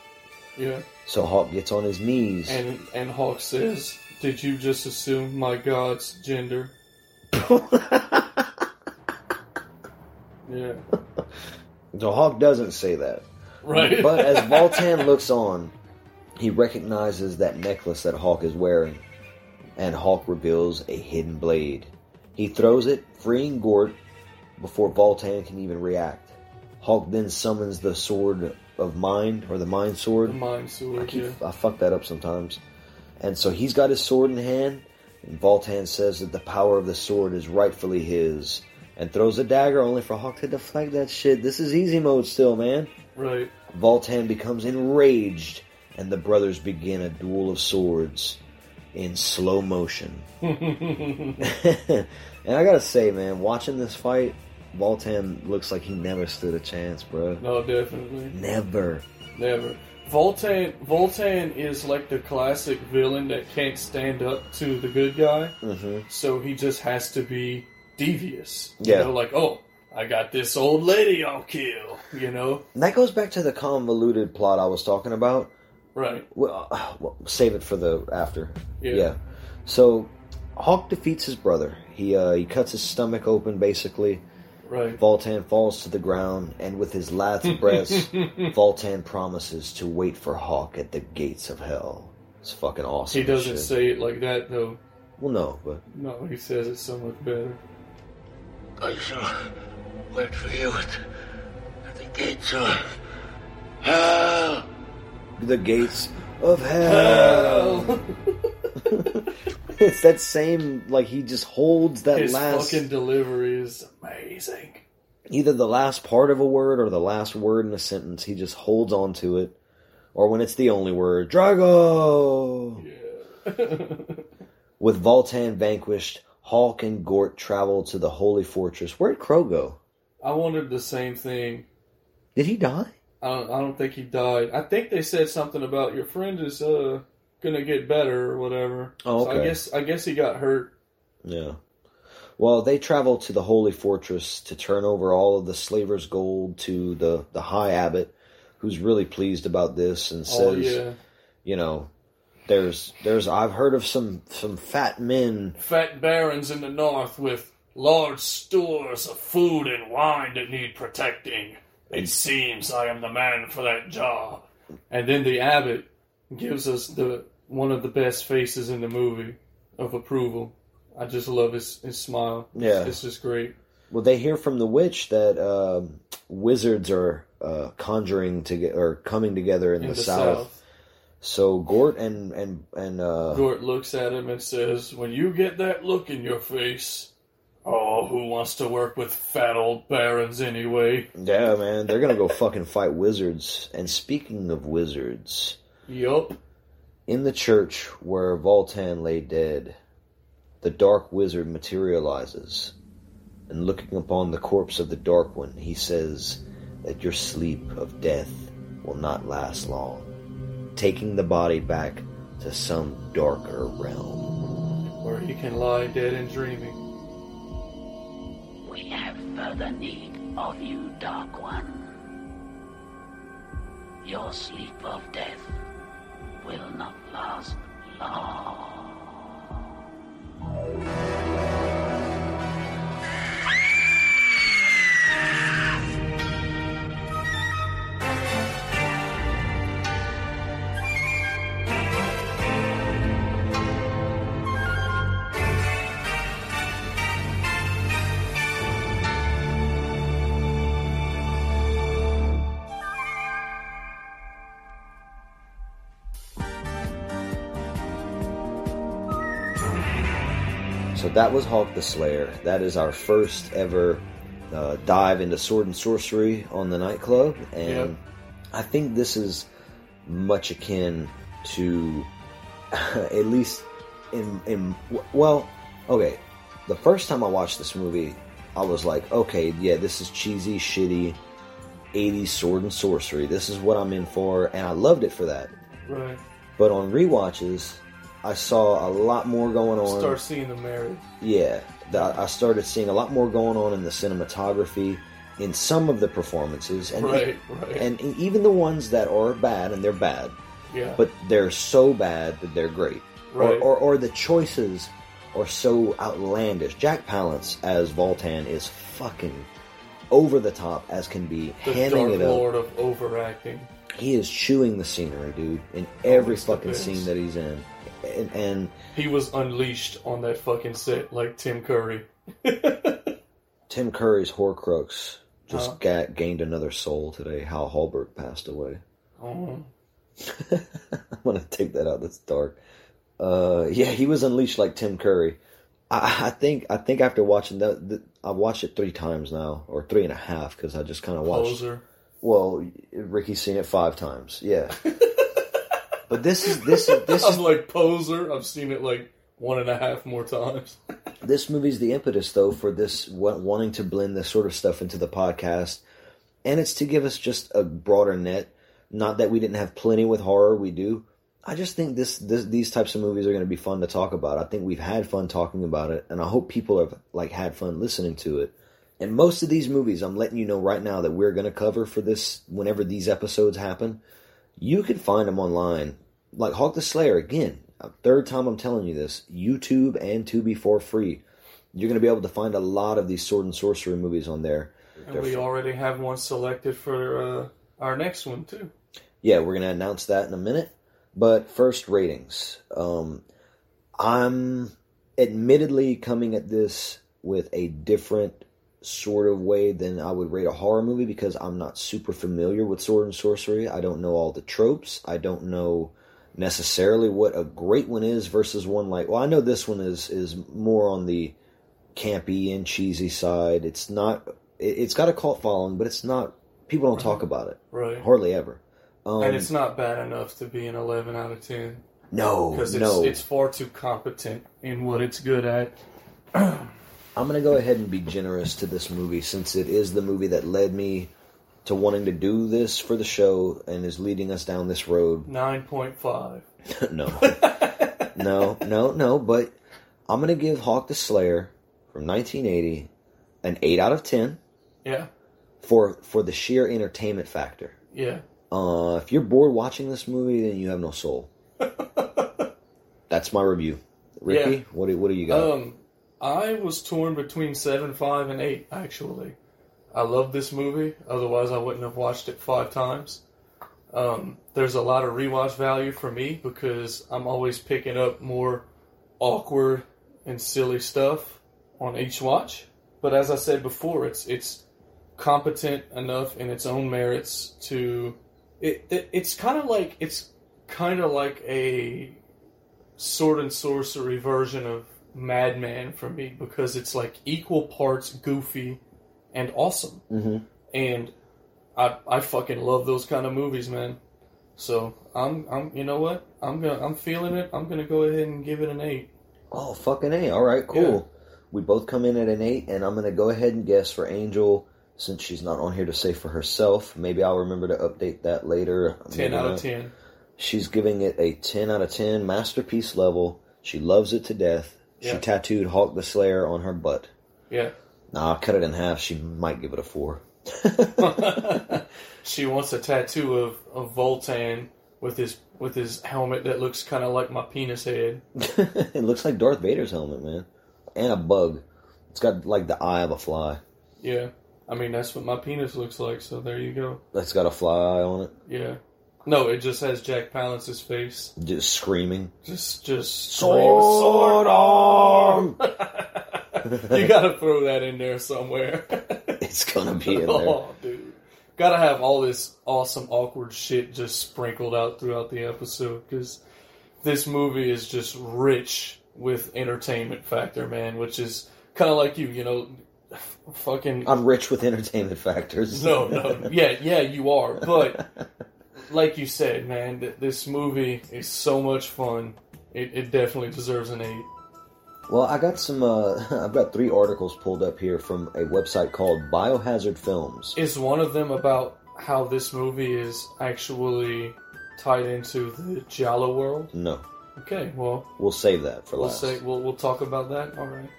Yeah. So Hawk gets on his knees. And and Hawk says, "Did you just assume my god's gender?" yeah. So Hawk doesn't say that. Right. But as Voltan looks on, he recognizes that necklace that Hawk is wearing, and Hawk reveals a hidden blade. He throws it, freeing Gort before Voltan can even react. Hawk then summons the sword of mind, or the mind sword. The mind sword, I, keep, yeah. I fuck that up sometimes. And so he's got his sword in hand, and Voltan says that the power of the sword is rightfully his, and throws a dagger only for Hawk to deflect that shit. This is easy mode still, man. Right. Voltan becomes enraged, and the brothers begin a duel of swords. in slow motion. and I gotta say, man, watching this fight, Voltan looks like he never stood a chance, bro. No, definitely. Never. Never. Voltan Voltan is like the classic villain that can't stand up to the good guy. hmm So he just has to be devious. Yeah. You know, like, oh, I got this old lady I'll kill, you know? And that goes back to the convoluted plot I was talking about. Right. Well, uh, well, save it for the after. Yeah. So, Hawk defeats his brother. He uh, he cuts his stomach open, basically. Right. Voltan falls to the ground, and with his last breath, Voltan promises to wait for Hawk at the gates of hell. It's fucking awesome. He doesn't shit. say it like that, though. Well, no, but No, he says it so much better. I shall wait for you at, at the gates of hell. the gates of hell. it's that same like he just holds that His last fucking delivery is amazing. either the last part of a word or the last word in a sentence. He just holds on to it, or when it's the only word, Drago. With Voltan vanquished, Hawk and Gort travel to the holy fortress. Where'd Crow go? I wondered the same thing. Did he die? I don't, I don't think he died. I think they said something about your friend is uh gonna get better or whatever. Oh, So I guess I guess he got hurt. Yeah. Well, they travel to the holy fortress to turn over all of the slavers' gold to the, the high abbot, who's really pleased about this and oh, says, Oh yeah. you know, there's there's I've heard of some some fat men. Fat barons in the north with large stores of food and wine that need protecting. It mm. seems I am the man for that job. And then the abbot gives us the one of the best faces in the movie of approval. I just love his, his smile. Yeah. It's just great. Well, they hear from the witch that um, wizards are uh, conjuring to get or coming together in, In the, the south. south. So Gort and and and uh, Gort looks at him and says, When you get that look in your face, oh, who wants to work with fat old barons anyway? yeah, man, they're gonna go fucking fight wizards. And speaking of wizards, Yup. In the church where Voltan lay dead, the Dark Wizard materializes, and looking upon the corpse of the Dark One, he says that your sleep of death will not last long, taking the body back to some darker realm. Where he can lie dead and dreaming. We have further need of you, Dark One. Your sleep of death will not last long. So that was Hawk the Slayer. That is our first ever uh, dive into sword and sorcery on the nightclub, and Yep. I think this is much akin to, at least in in well, okay. The first time I watched this movie, I was like, okay, yeah, this is cheesy, shitty, 80s sword and sorcery. This is what I'm in for, and I loved it for that. Right. But on rewatches, I saw a lot more going on. Start seeing the merit. Yeah, I started seeing a lot more going on in the cinematography, in some of the performances, and Right, right. and even the ones that are bad, and they're bad, Yeah. but they're so bad that they're great, Right. or, or or the choices are so outlandish. Jack Palance as Voltan is fucking over the top as can be, The Dark it up. Lord of overacting. He is chewing the scenery, dude, in every fucking scene that he's in, and, and He was unleashed on that fucking set like Tim Curry. Tim Curry's Horcrux just Huh? ga- gained another soul today. Hal Holbrook passed away. Oh. I'm gonna take that out. That's dark. Uh, yeah, he was unleashed like Tim Curry. I, I think. I think after watching that, that I've watched it three times now, or three and a half, because I just kind of watched. Poser. Well, Ricky's seen it five times. Yeah. But this is this is this is I'm like poser. I've seen it like one and a half more times. this movie's the impetus though for this wanting to blend this sort of stuff into the podcast. And it's to give us just a broader net. Not that we didn't have plenty with horror we do. I just think this, this these types of movies are going to be fun to talk about. I think we've had fun talking about it and i hope people have like had fun listening to it. And most of these movies i'm letting you know right now that we're going to cover for this whenever these episodes happen you can find them online. Like hawk the slayer again a third time i'm telling you this youtube and tubi for free. You're going to be able to find a lot of these sword and sorcery movies on there. And we already have one selected for uh, our next one too. yeah we're going to announce that in a minute. But first ratings. Um, i'm admittedly coming at this with a different sort of way than i would rate a horror movie because i'm not super familiar with sword and sorcery i don't know all the tropes i don't know necessarily what a great one is versus one like well i know this one is is more on the campy and cheesy side it's not it, it's got a cult following but it's not people don't talk about it Right. hardly ever um, and it's not bad enough to be an 11 out of 10. No, because it's, no. it's far too competent in what it's good at. I'm going to go ahead and be generous to this movie since it is the movie that led me to wanting to do this for the show and is leading us down this road. 9.5. no. no, no, no, but I'm going to give Hawk the Slayer from 1980 an 8 out of 10 Yeah, for for the sheer entertainment factor. yeah. Uh, if you're bored watching this movie, then you have no soul. That's my review. Ricky, Yeah. what do, what do you got? Um, I was torn between seven, five, and eight. Actually, I love this movie. Otherwise, I wouldn't have watched it five times. Um, there's a lot of rewatch value for me because I'm always picking up more awkward and silly stuff on each watch. But as I said before, it's it's competent enough in its own merits to it, it it's kind of like it's kind of like a sword and sorcery version of Madman for me because it's like equal parts goofy and awesome. hmm And I I fucking love those kind of movies, man. So I'm I'm you know what I'm gonna I'm feeling it. I'm gonna go ahead and give it an eight. Oh, fucking A. All right, cool. We both come in at an 8, and I'm to go ahead and guess for Angel, since she's not on here to say for herself. Maybe I'll remember to update that later. Ten out of ten. She's giving it a 10 out of 10, masterpiece level. She loves it to death. She Yeah. tattooed Hawk the Slayer on her butt. Yeah. Nah, I'll cut it in half. She might give it a 4. She wants a tattoo of of Voltan with his with his helmet that looks kind of like my penis head. it looks like Darth Vader's helmet, man. And a bug. It's got like the eye of a fly. Yeah. I mean that's what my penis looks like. So there you go. It's got a fly eye on it. Yeah. No, it just has Jack Palance's face. Just screaming. Just, just Sword arm! you gotta throw that in there somewhere. It's gonna be in there. oh, dude. Gotta have all this awesome, awkward shit just sprinkled out throughout the episode because this movie is just rich with entertainment factor, man. Which is kind of like you, you know, fucking. I'm rich with entertainment factors. No, no, yeah, yeah, you are. But like you said, man, th- this movie is so much fun. It, it definitely deserves an eight. Well, I got some. Uh, I've got three articles pulled up here from a website called Biohazard Films. Is one of them about how this movie is actually tied into the Jala world? No, Okay, well, we'll save that for we'll last. say we'll we'll talk about that. All right,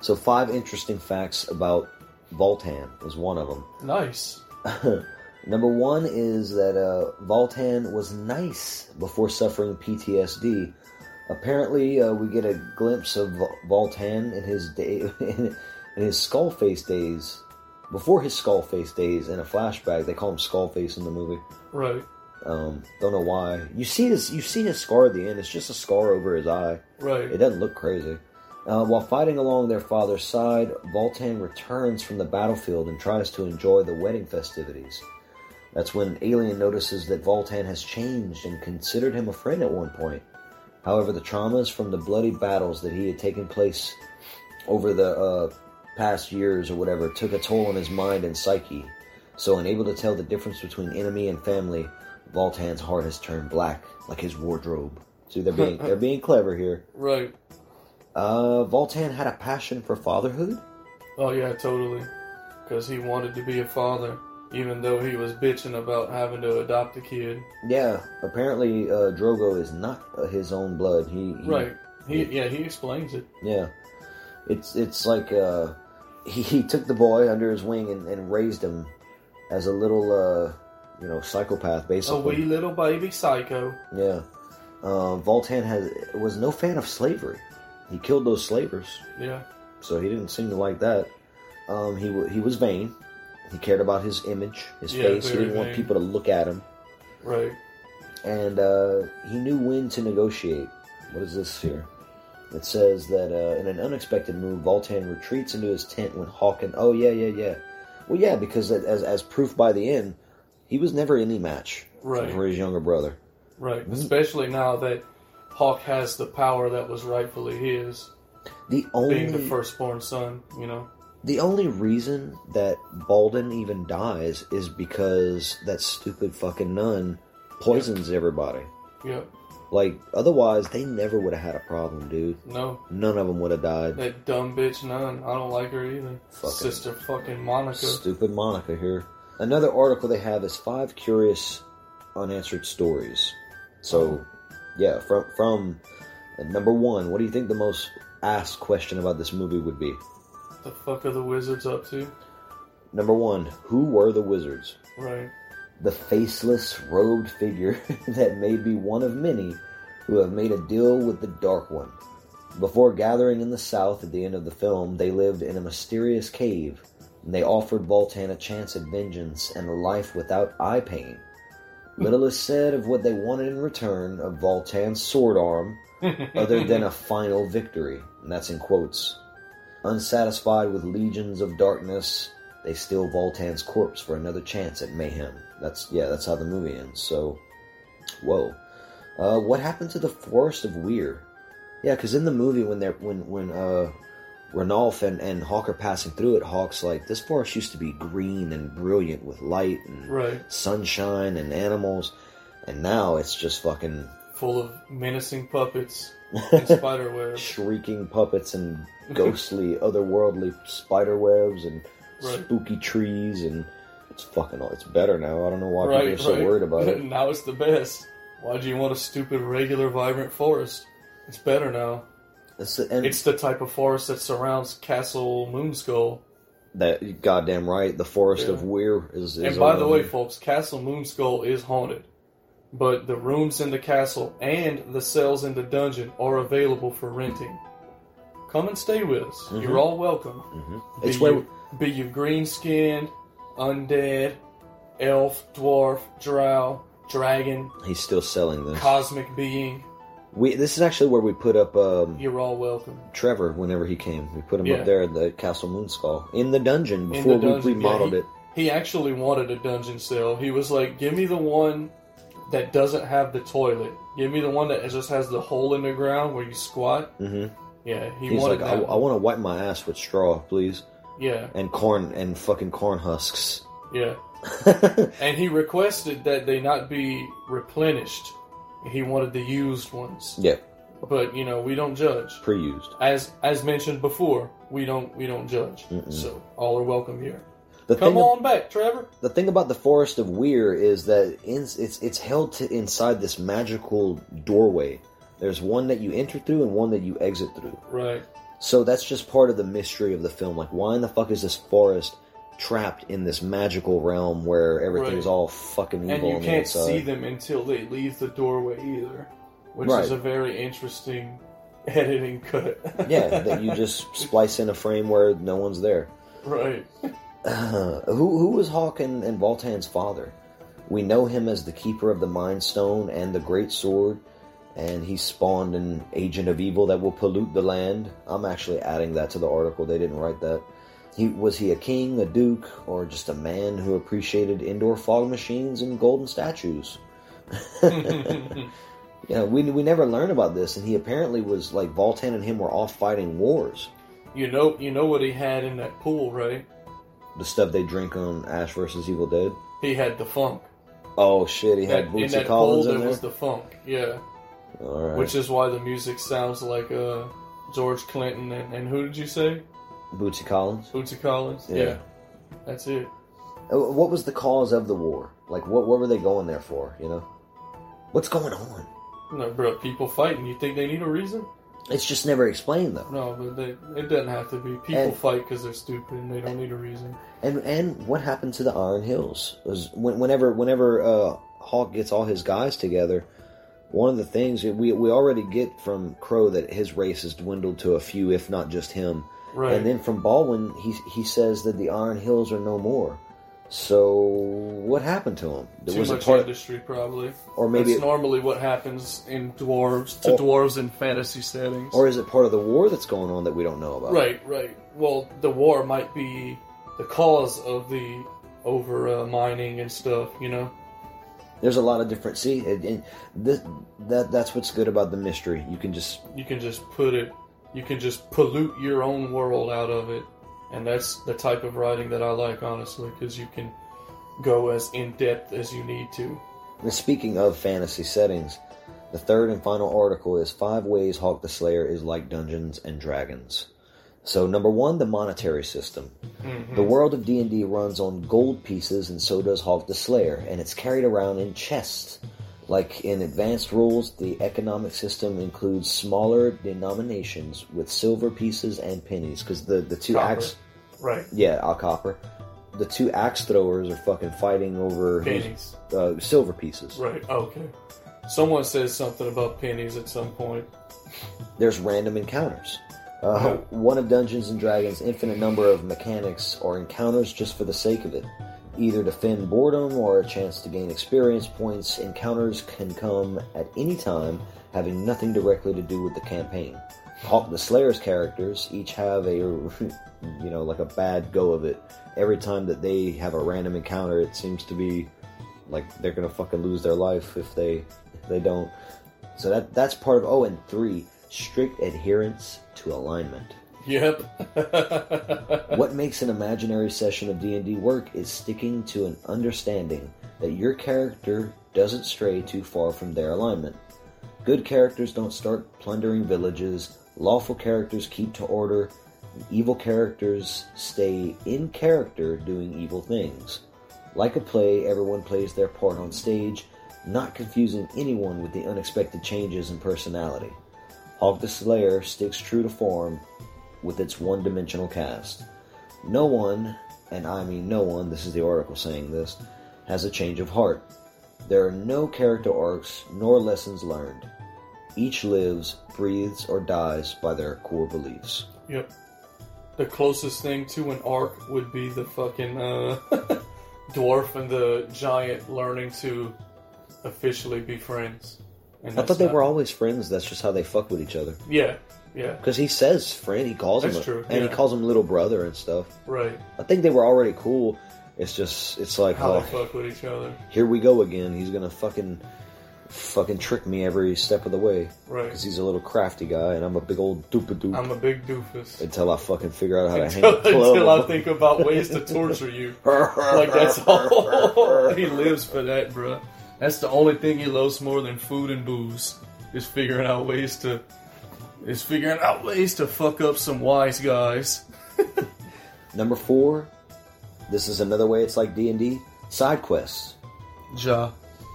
So, five interesting facts about Voltan is one of them. nice. Number one is that uh, Voltan was nice before suffering PTSD. Apparently, uh, we get a glimpse of Voltan in his day, in his Skullface days, before his Skullface days, in a flashback. They call him Skullface in the movie. Right, Um, don't know why. You see his, you see his scar at the end. It's just a scar over his eye. right. It doesn't look crazy. Uh, while fighting along their father's side, Voltan returns from the battlefield and tries to enjoy the wedding festivities. That's when Alien notices that Voltan has changed and considered him a friend at one point. However, the traumas from the bloody battles that he had taken place over the uh, past years or whatever took a toll on his mind and psyche. So, unable to tell the difference between enemy and family, Voltan's heart has turned black, like his wardrobe. See, they're being they're being clever here. Right. Uh, Voltan had a passion for fatherhood. Oh yeah, totally. Because he wanted to be a father, even though he was bitching about having to adopt a kid. Yeah, apparently uh, Drogo is not uh, his own blood. He, he Right. He yeah he explains it. Yeah, it's it's like uh, he, he took the boy under his wing and, and raised him as a little uh, you know psychopath, basically. A wee little baby psycho. Yeah, uh, Voltan has was no fan of slavery. He killed those slavers, Yeah. so he didn't seem to like that. Um, he he was vain. He cared about his image, his Yeah, face. He didn't want people to look at him, Right. and uh, he knew when to negotiate. What is this here? It says that uh, in an unexpected move, Voltan retreats into his tent when Hawken. Oh yeah, yeah, yeah. Well, yeah, because as as proof by the end, he was never any match Right. for his younger brother. Right. Especially now that Hawk has the power that was rightfully his, The only being the firstborn son. You know. The only reason that Baldwin even dies is because that stupid fucking nun poisons everybody. Yep. Like otherwise, they never would have had a problem, dude. No. None of them would have died. That dumb bitch nun. I don't like her either. Fucking- Sister fucking Monica. Stupid Monica here. Another article they have is five curious unanswered stories. So, oh. yeah, from from number one, what do you think the most asked question about this movie would be? The fuck are the wizards up to? Number one, who were the wizards? Right. The faceless, robed figure that may be one of many who have made a deal with the Dark One. Before gathering in the south at the end of the film, they lived in a mysterious cave, and they offered Voltan a chance at vengeance and a life without eye pain. Little is said of what they wanted in return of Voltan's sword arm, other than a final victory, and that's in quotes. Unsatisfied with legions of darkness, they steal Voltan's corpse for another chance at mayhem. That's yeah, that's how the movie ends. So, whoa, uh, what happened to the Forest of Weir? Yeah, because in the movie when they're when when uh, Ranulf and and Hawk are passing through it, Hawk's like, this forest used to be green and brilliant with light and Right. sunshine and animals, and now it's just fucking Full of menacing puppets and spider webs. shrieking puppets and ghostly, otherworldly spider webs and Right. spooky trees, and it's fucking. It's better now. I don't know why right, people are so worried about it. now it's the best. Why do you want a stupid, regular, vibrant forest? It's better now. It's, and It's the type of forest that surrounds Castle Moonskull. that goddamn right. The forest Yeah. of Weir is. is And by the way, folks, Castle Moonskull is haunted. But the rooms in the castle and the cells in the dungeon are available for renting. Come and stay with us. Mhm. You're all welcome. Be, It's where- you, be you green skinned, undead, elf, dwarf, drow, dragon, he's still selling this. cosmic being. We this is actually where we put up um, You're all welcome. Trevor whenever he came. We put him Yeah. up there at the Castle Moonskull in the dungeon before the dungeon, we yeah, remodeled he- it. He actually wanted a dungeon cell. He was like, "Give me the one that doesn't have the toilet. Give me the one that just has the hole in the ground where you squat." hmm Yeah, he He's wanted like, I. I want to wipe my ass with straw, please, yeah, and corn and fucking corn husks. yeah. and he requested that they not be replenished. He wanted the used ones. Yeah, But you know, we don't judge. pre-used. As as mentioned before, we don't we don't judge. Mm-mm. So all are welcome here. The Come thing, on back, Trevor. the thing about the Forest of Weir is that in, it's it's held to inside this magical doorway. There's one that you enter through and one that you exit through. Right. So that's just part of the mystery of the film. Like, why in the fuck is this forest trapped in this magical realm where everything's Right. all fucking evil and you can't outside? see them until they leave the doorway either, which Right. is a very interesting editing cut. yeah, that you just splice in a frame where no one's there. right. who who was Hawk and, Voltan's father? We know him as the keeper of the Mind Stone and the Great Sword, and he spawned an agent of evil that will pollute the land. I'm actually adding that to the article. They didn't write that. He was he a king, a duke, or just a man who appreciated indoor fog machines and golden statues? Yeah, we we never learn about this, and he apparently was like Voltan and him were off fighting wars. You know, you know what he had in that pool, right? The stuff they drink on Ash versus Evil Dead. He had the funk. Oh shit, he had That- in Bootsy that Collins hole in there there. was the funk, yeah. All right. Which is why the music sounds like uh, George Clinton and, and who did you say? Bootsy Collins. Bootsy Collins. Yeah. Yeah. That's it. Uh, What was the cause of the war? Like, what what were they going there for? You know, what's going on? No, bro, people fighting. You think they need a reason? It's just never explained though. No, but they, it doesn't have to be. People And- fight because they're stupid and they don't need a reason. And and what happened to the Iron Hills? Was when, whenever whenever uh, Hawk gets all his guys together, one of the things we we already get from Crow that his race has dwindled to a few, if not just him. Right. And then from Baldwin, he he says that the Iron Hills are no more. So what happened to him? Too was much it part industry, probably. Or maybe That's it- normally what happens in dwarves to Or- dwarves in fantasy settings. or is it part of the war that's going on that we don't know about? Right, right. Well, the war might be the cause of the over uh, mining and stuff. You know. There's a lot of different. See, and, and this, that that's what's good about the mystery. You can just you can just put it you can just pollute your own world out of it and that's the type of writing that i like honestly because you can go as in depth as you need to And speaking of fantasy settings, the third and final article is Five Ways Hawk the Slayer is Like Dungeons and Dragons. So number one, the monetary system. Mhm. The world of D&D runs on gold pieces and so does Hawk the Slayer, and it's carried around in chests. Like in advanced rules, the economic system includes smaller denominations with silver pieces and pennies, because the, the two Copper. Right. Yeah, all copper. The two axe throwers are fucking fighting over who's- Pennies. uh, silver pieces. right okay someone says something about pennies at some point there's random encounters. Uh, one of Dungeons and Dragons' infinite number of mechanics are encounters just for the sake of it. Either to defend boredom or a chance to gain experience points, encounters can come at any time, having nothing directly to do with the campaign. Hawk the Slayer's characters each have a, you know, like a bad go of it. Every time that they have a random encounter, it seems to be like they're gonna fucking lose their life if they if they don't. So that that's part of oh and three strict adherence to alignment. yep what makes an imaginary session of D&D work is sticking to an understanding that your character doesn't stray too far from their alignment. Good characters don't start plundering villages, lawful characters keep to order, and evil characters stay in character doing evil things. Like a play, everyone plays their part on stage, not confusing anyone with the unexpected changes in personality. Hawk the Slayer sticks true to form with its one dimensional cast. No one, and I mean no one, this is the article saying this, has a change of heart. There are no character arcs nor lessons learned. Each lives, breathes, or dies by their core beliefs. Yep. The closest thing to an arc would be the fucking uh, dwarf and the giant learning to officially be friends. And I thought they not- were always friends, that's just how they fuck with each other. Yeah, yeah. Because he says friend, he calls him, That's a- true, and he calls him little brother and stuff. Right. I think they were already cool. It's just, it's like, How oh, they fuck with each other. here we go again. He's gonna fucking, fucking trick me every step of the way. Right. Because he's a little crafty guy, and I'm a big old doopa doop. I'm a big doofus. Until I fucking figure out how to hang a until I think about ways to torture you. like that's all he lives for that, bruh. That's the only thing he loves more than food and booze. Is figuring out ways to is figuring out ways to fuck up some wise guys. Number four, this is another way it's like D and D. Side quests. Ja.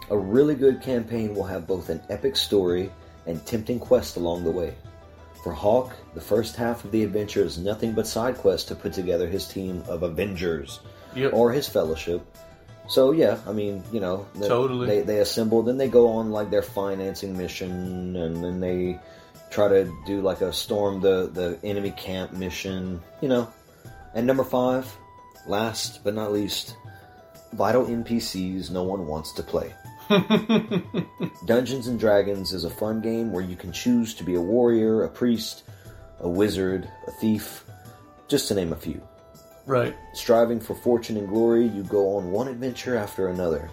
A really good campaign will have both an epic story and tempting quests along the way. For Hawk, the first half of the adventure is nothing but side quests to put together his team of Avengers Yep. or his fellowship. So yeah, I mean, you know, the- Totally. They they assemble, then they go on like their financing mission, and then they try to do like a storm the the enemy camp mission, you know. And number five, last but not least, vital NPCs no one wants to play. Dungeons and Dragons is a fun game where you can choose to be a warrior, a priest, a wizard, a thief, just to name a few. Right. Striving for fortune and glory, you go on one adventure after another.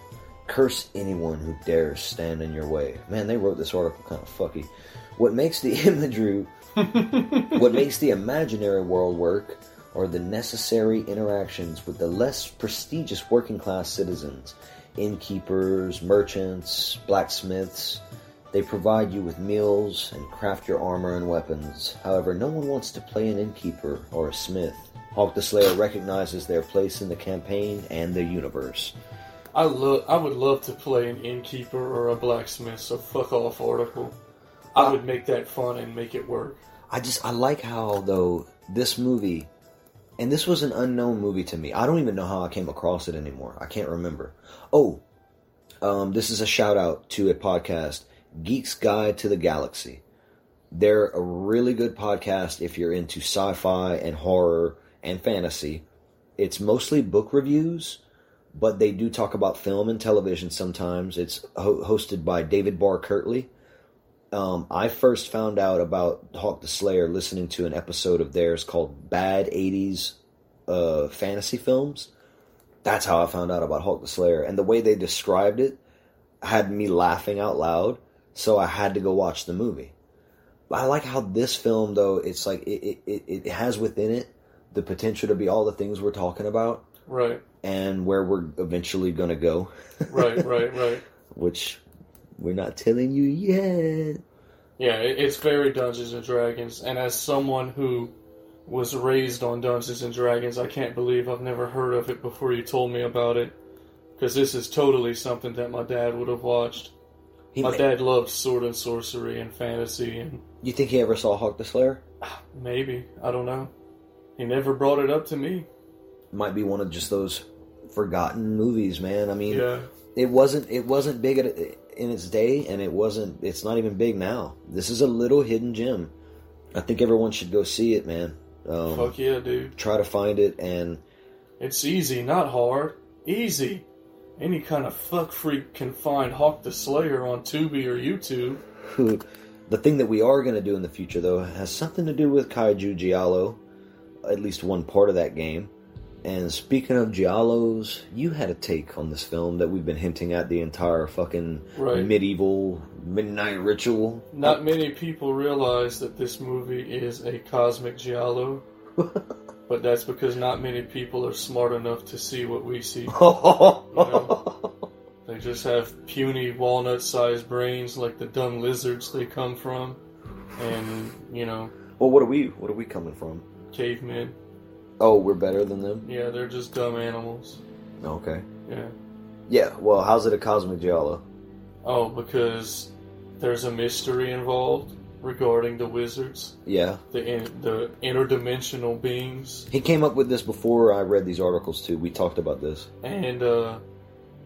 Curse anyone who dares stand in your way. Man, they wrote this article kind of fucky. What makes the imagery, what makes the imaginary world work are the necessary interactions with the less prestigious working class citizens. Innkeepers, merchants, blacksmiths. They provide you with meals and craft your armor and weapons. However, no one wants to play an innkeeper or a smith. Hawk the Slayer recognizes their place in the campaign and the universe. I love. I would love to play an innkeeper or a blacksmith. So fuck off, article. I would make that fun and make it work. I just I like how though this movie and this was an unknown movie to me. I don't even know how I came across it anymore. I can't remember. Oh, um, this is a shout out to a podcast, Geek's Guide to the Galaxy. They're a really good podcast if you're into sci-fi and horror and fantasy. It's mostly book reviews, but they do talk about film and television sometimes. It's ho- hosted by David Barr Kirtley. Um, I first found out about Hawk the Slayer listening to an episode of theirs called Bad 80s uh, Fantasy Films. That's how I found out about Hawk the Slayer. And the way they described it had me laughing out loud, so I had to go watch the movie. But I like how this film, though, it's like it, it, it has within it the potential to be all the things we're talking about Right. and where we're eventually going to go. Right. Right. Right. Which we're not telling you yet. Yeah, it's very Dungeons and Dragons, and as someone who was raised on Dungeons and Dragons, I can't believe I've never heard of it before you told me about it. Because this is totally something that my dad would have watched. He my may- dad loved sword and sorcery and fantasy, and You think he ever saw Hawk the Slayer? maybe I don't know. He never brought it up to me. Might be one of just those forgotten movies, man. I mean, Yeah. it wasn't it wasn't big at, in its day, and it wasn't. It's not even big now. This is a little hidden gem. I think everyone should go see it, man. Um, Fuck yeah, dude. Try to find it, and It's easy, not hard. Easy. Any kind of fuck freak can find Hawk the Slayer on Tubi or YouTube. the thing that we are going to do in the future, though, has something to do with Kaiju Giallo. At least one part of that game. And speaking of Giallos, you had a take on this film that we've been hinting at the entire fucking Right. medieval midnight ritual. Not many people realize that this movie is a cosmic giallo, but that's because not many people are smart enough to see what we see. You know? They just have puny walnut-sized brains like the dumb lizards they come from, and you know, Well, what are we? What are we coming from? cavemen. Oh, we're better than them. Yeah, they're just dumb animals. Okay. Yeah. Yeah. Well, how's it a cosmic giallo? Oh, because there's a mystery involved regarding the wizards, Yeah. the in, the interdimensional beings. He came up with this before I read these articles too. We talked about this. And, uh,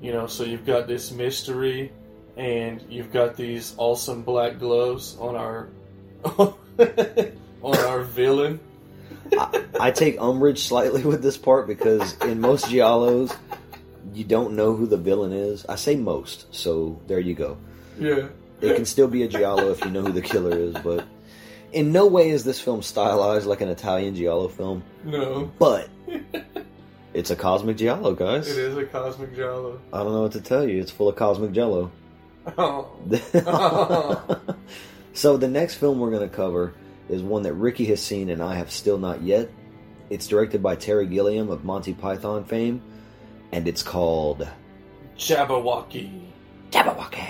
you know, so you've got this mystery, and you've got these awesome black gloves on our on our villain. I take umbrage slightly with this part because in most giallos, you don't know who the villain is. I say most, so there you go. Yeah. It can still be a giallo if you know who the killer is, but in no way is this film stylized like an Italian giallo film. No. But it's a cosmic giallo, guys. It is a cosmic giallo. I don't know what to tell you. It's full of cosmic jello. Oh. oh. so the next film we're going to cover is one that Ricky has seen and I have still not yet. It's directed by Terry Gilliam of Monty Python fame, and it's called Jabberwocky. Jabberwocky.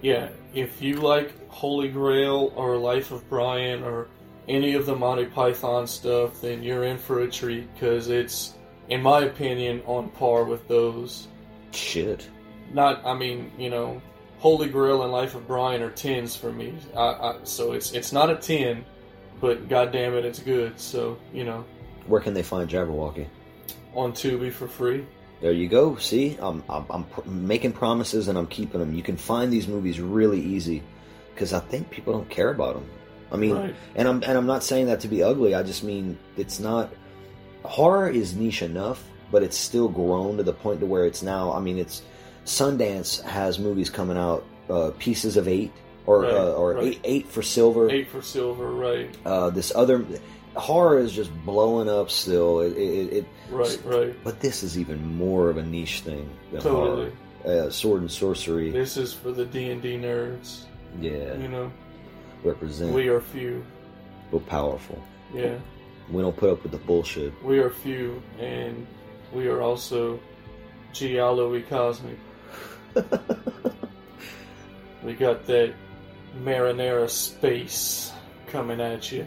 Yeah, if you like Holy Grail or Life of Brian or any of the Monty Python stuff, then you're in for a treat because it's, in my opinion, on par with those. Shit. Not, I mean, you know, Holy Grail and Life of Brian are tens for me. I, I, so it's it's not a ten, but goddamn it, it's good. So you know, Where can they find Jabberwocky? on Tubi for free. There you go. See, I'm, I'm, I'm pr- making promises and I'm keeping them. You can find these movies really easy because I think people don't care about them. I mean, Right. and I'm and I'm not saying that to be ugly. I just mean it's not horror is niche enough, but it's still grown to the point to where it's now. I mean, it's Sundance has movies coming out, uh, Pieces of Eight, or right, uh, or right. Eight, eight, for Silver. Eight for Silver, right? Uh, this other horror is just blowing up still. It, it, it right, right. But this is even more of a niche thing than totally. horror. sword and sorcery. This is for the D and D nerds. Yeah, you know, represent. We are few, but powerful. Yeah, we don't put up with the bullshit. We are few, and we are also Giallo Cosmic. we got that marinara space coming at you.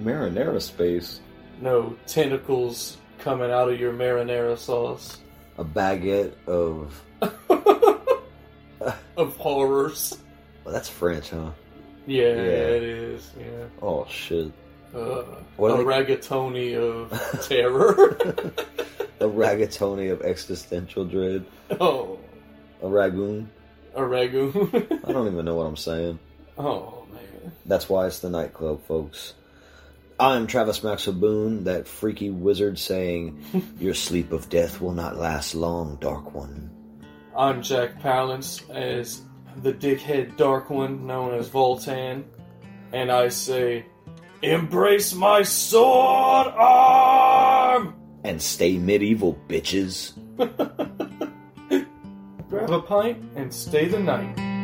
Marinara space? No, tentacles coming out of your marinara sauce. A baguette of. of horrors. Well, that's French, huh? Yeah, yeah, it is. Yeah. Oh, shit. Uh, what a they... ragatoni of terror. a ragatoni of existential dread. Oh. A ragoon. A ragoon. I don't even know what I'm saying. Oh man. That's why it's the nightclub, folks. I'm Travis Maxwell Boone, that freaky wizard saying, "Your sleep of death will not last long, dark one." I'm Jack Palance as the dickhead dark one known as Voltan, and I say, "Embrace my sword arm." and stay medieval, bitches. Have a pint and stay the night.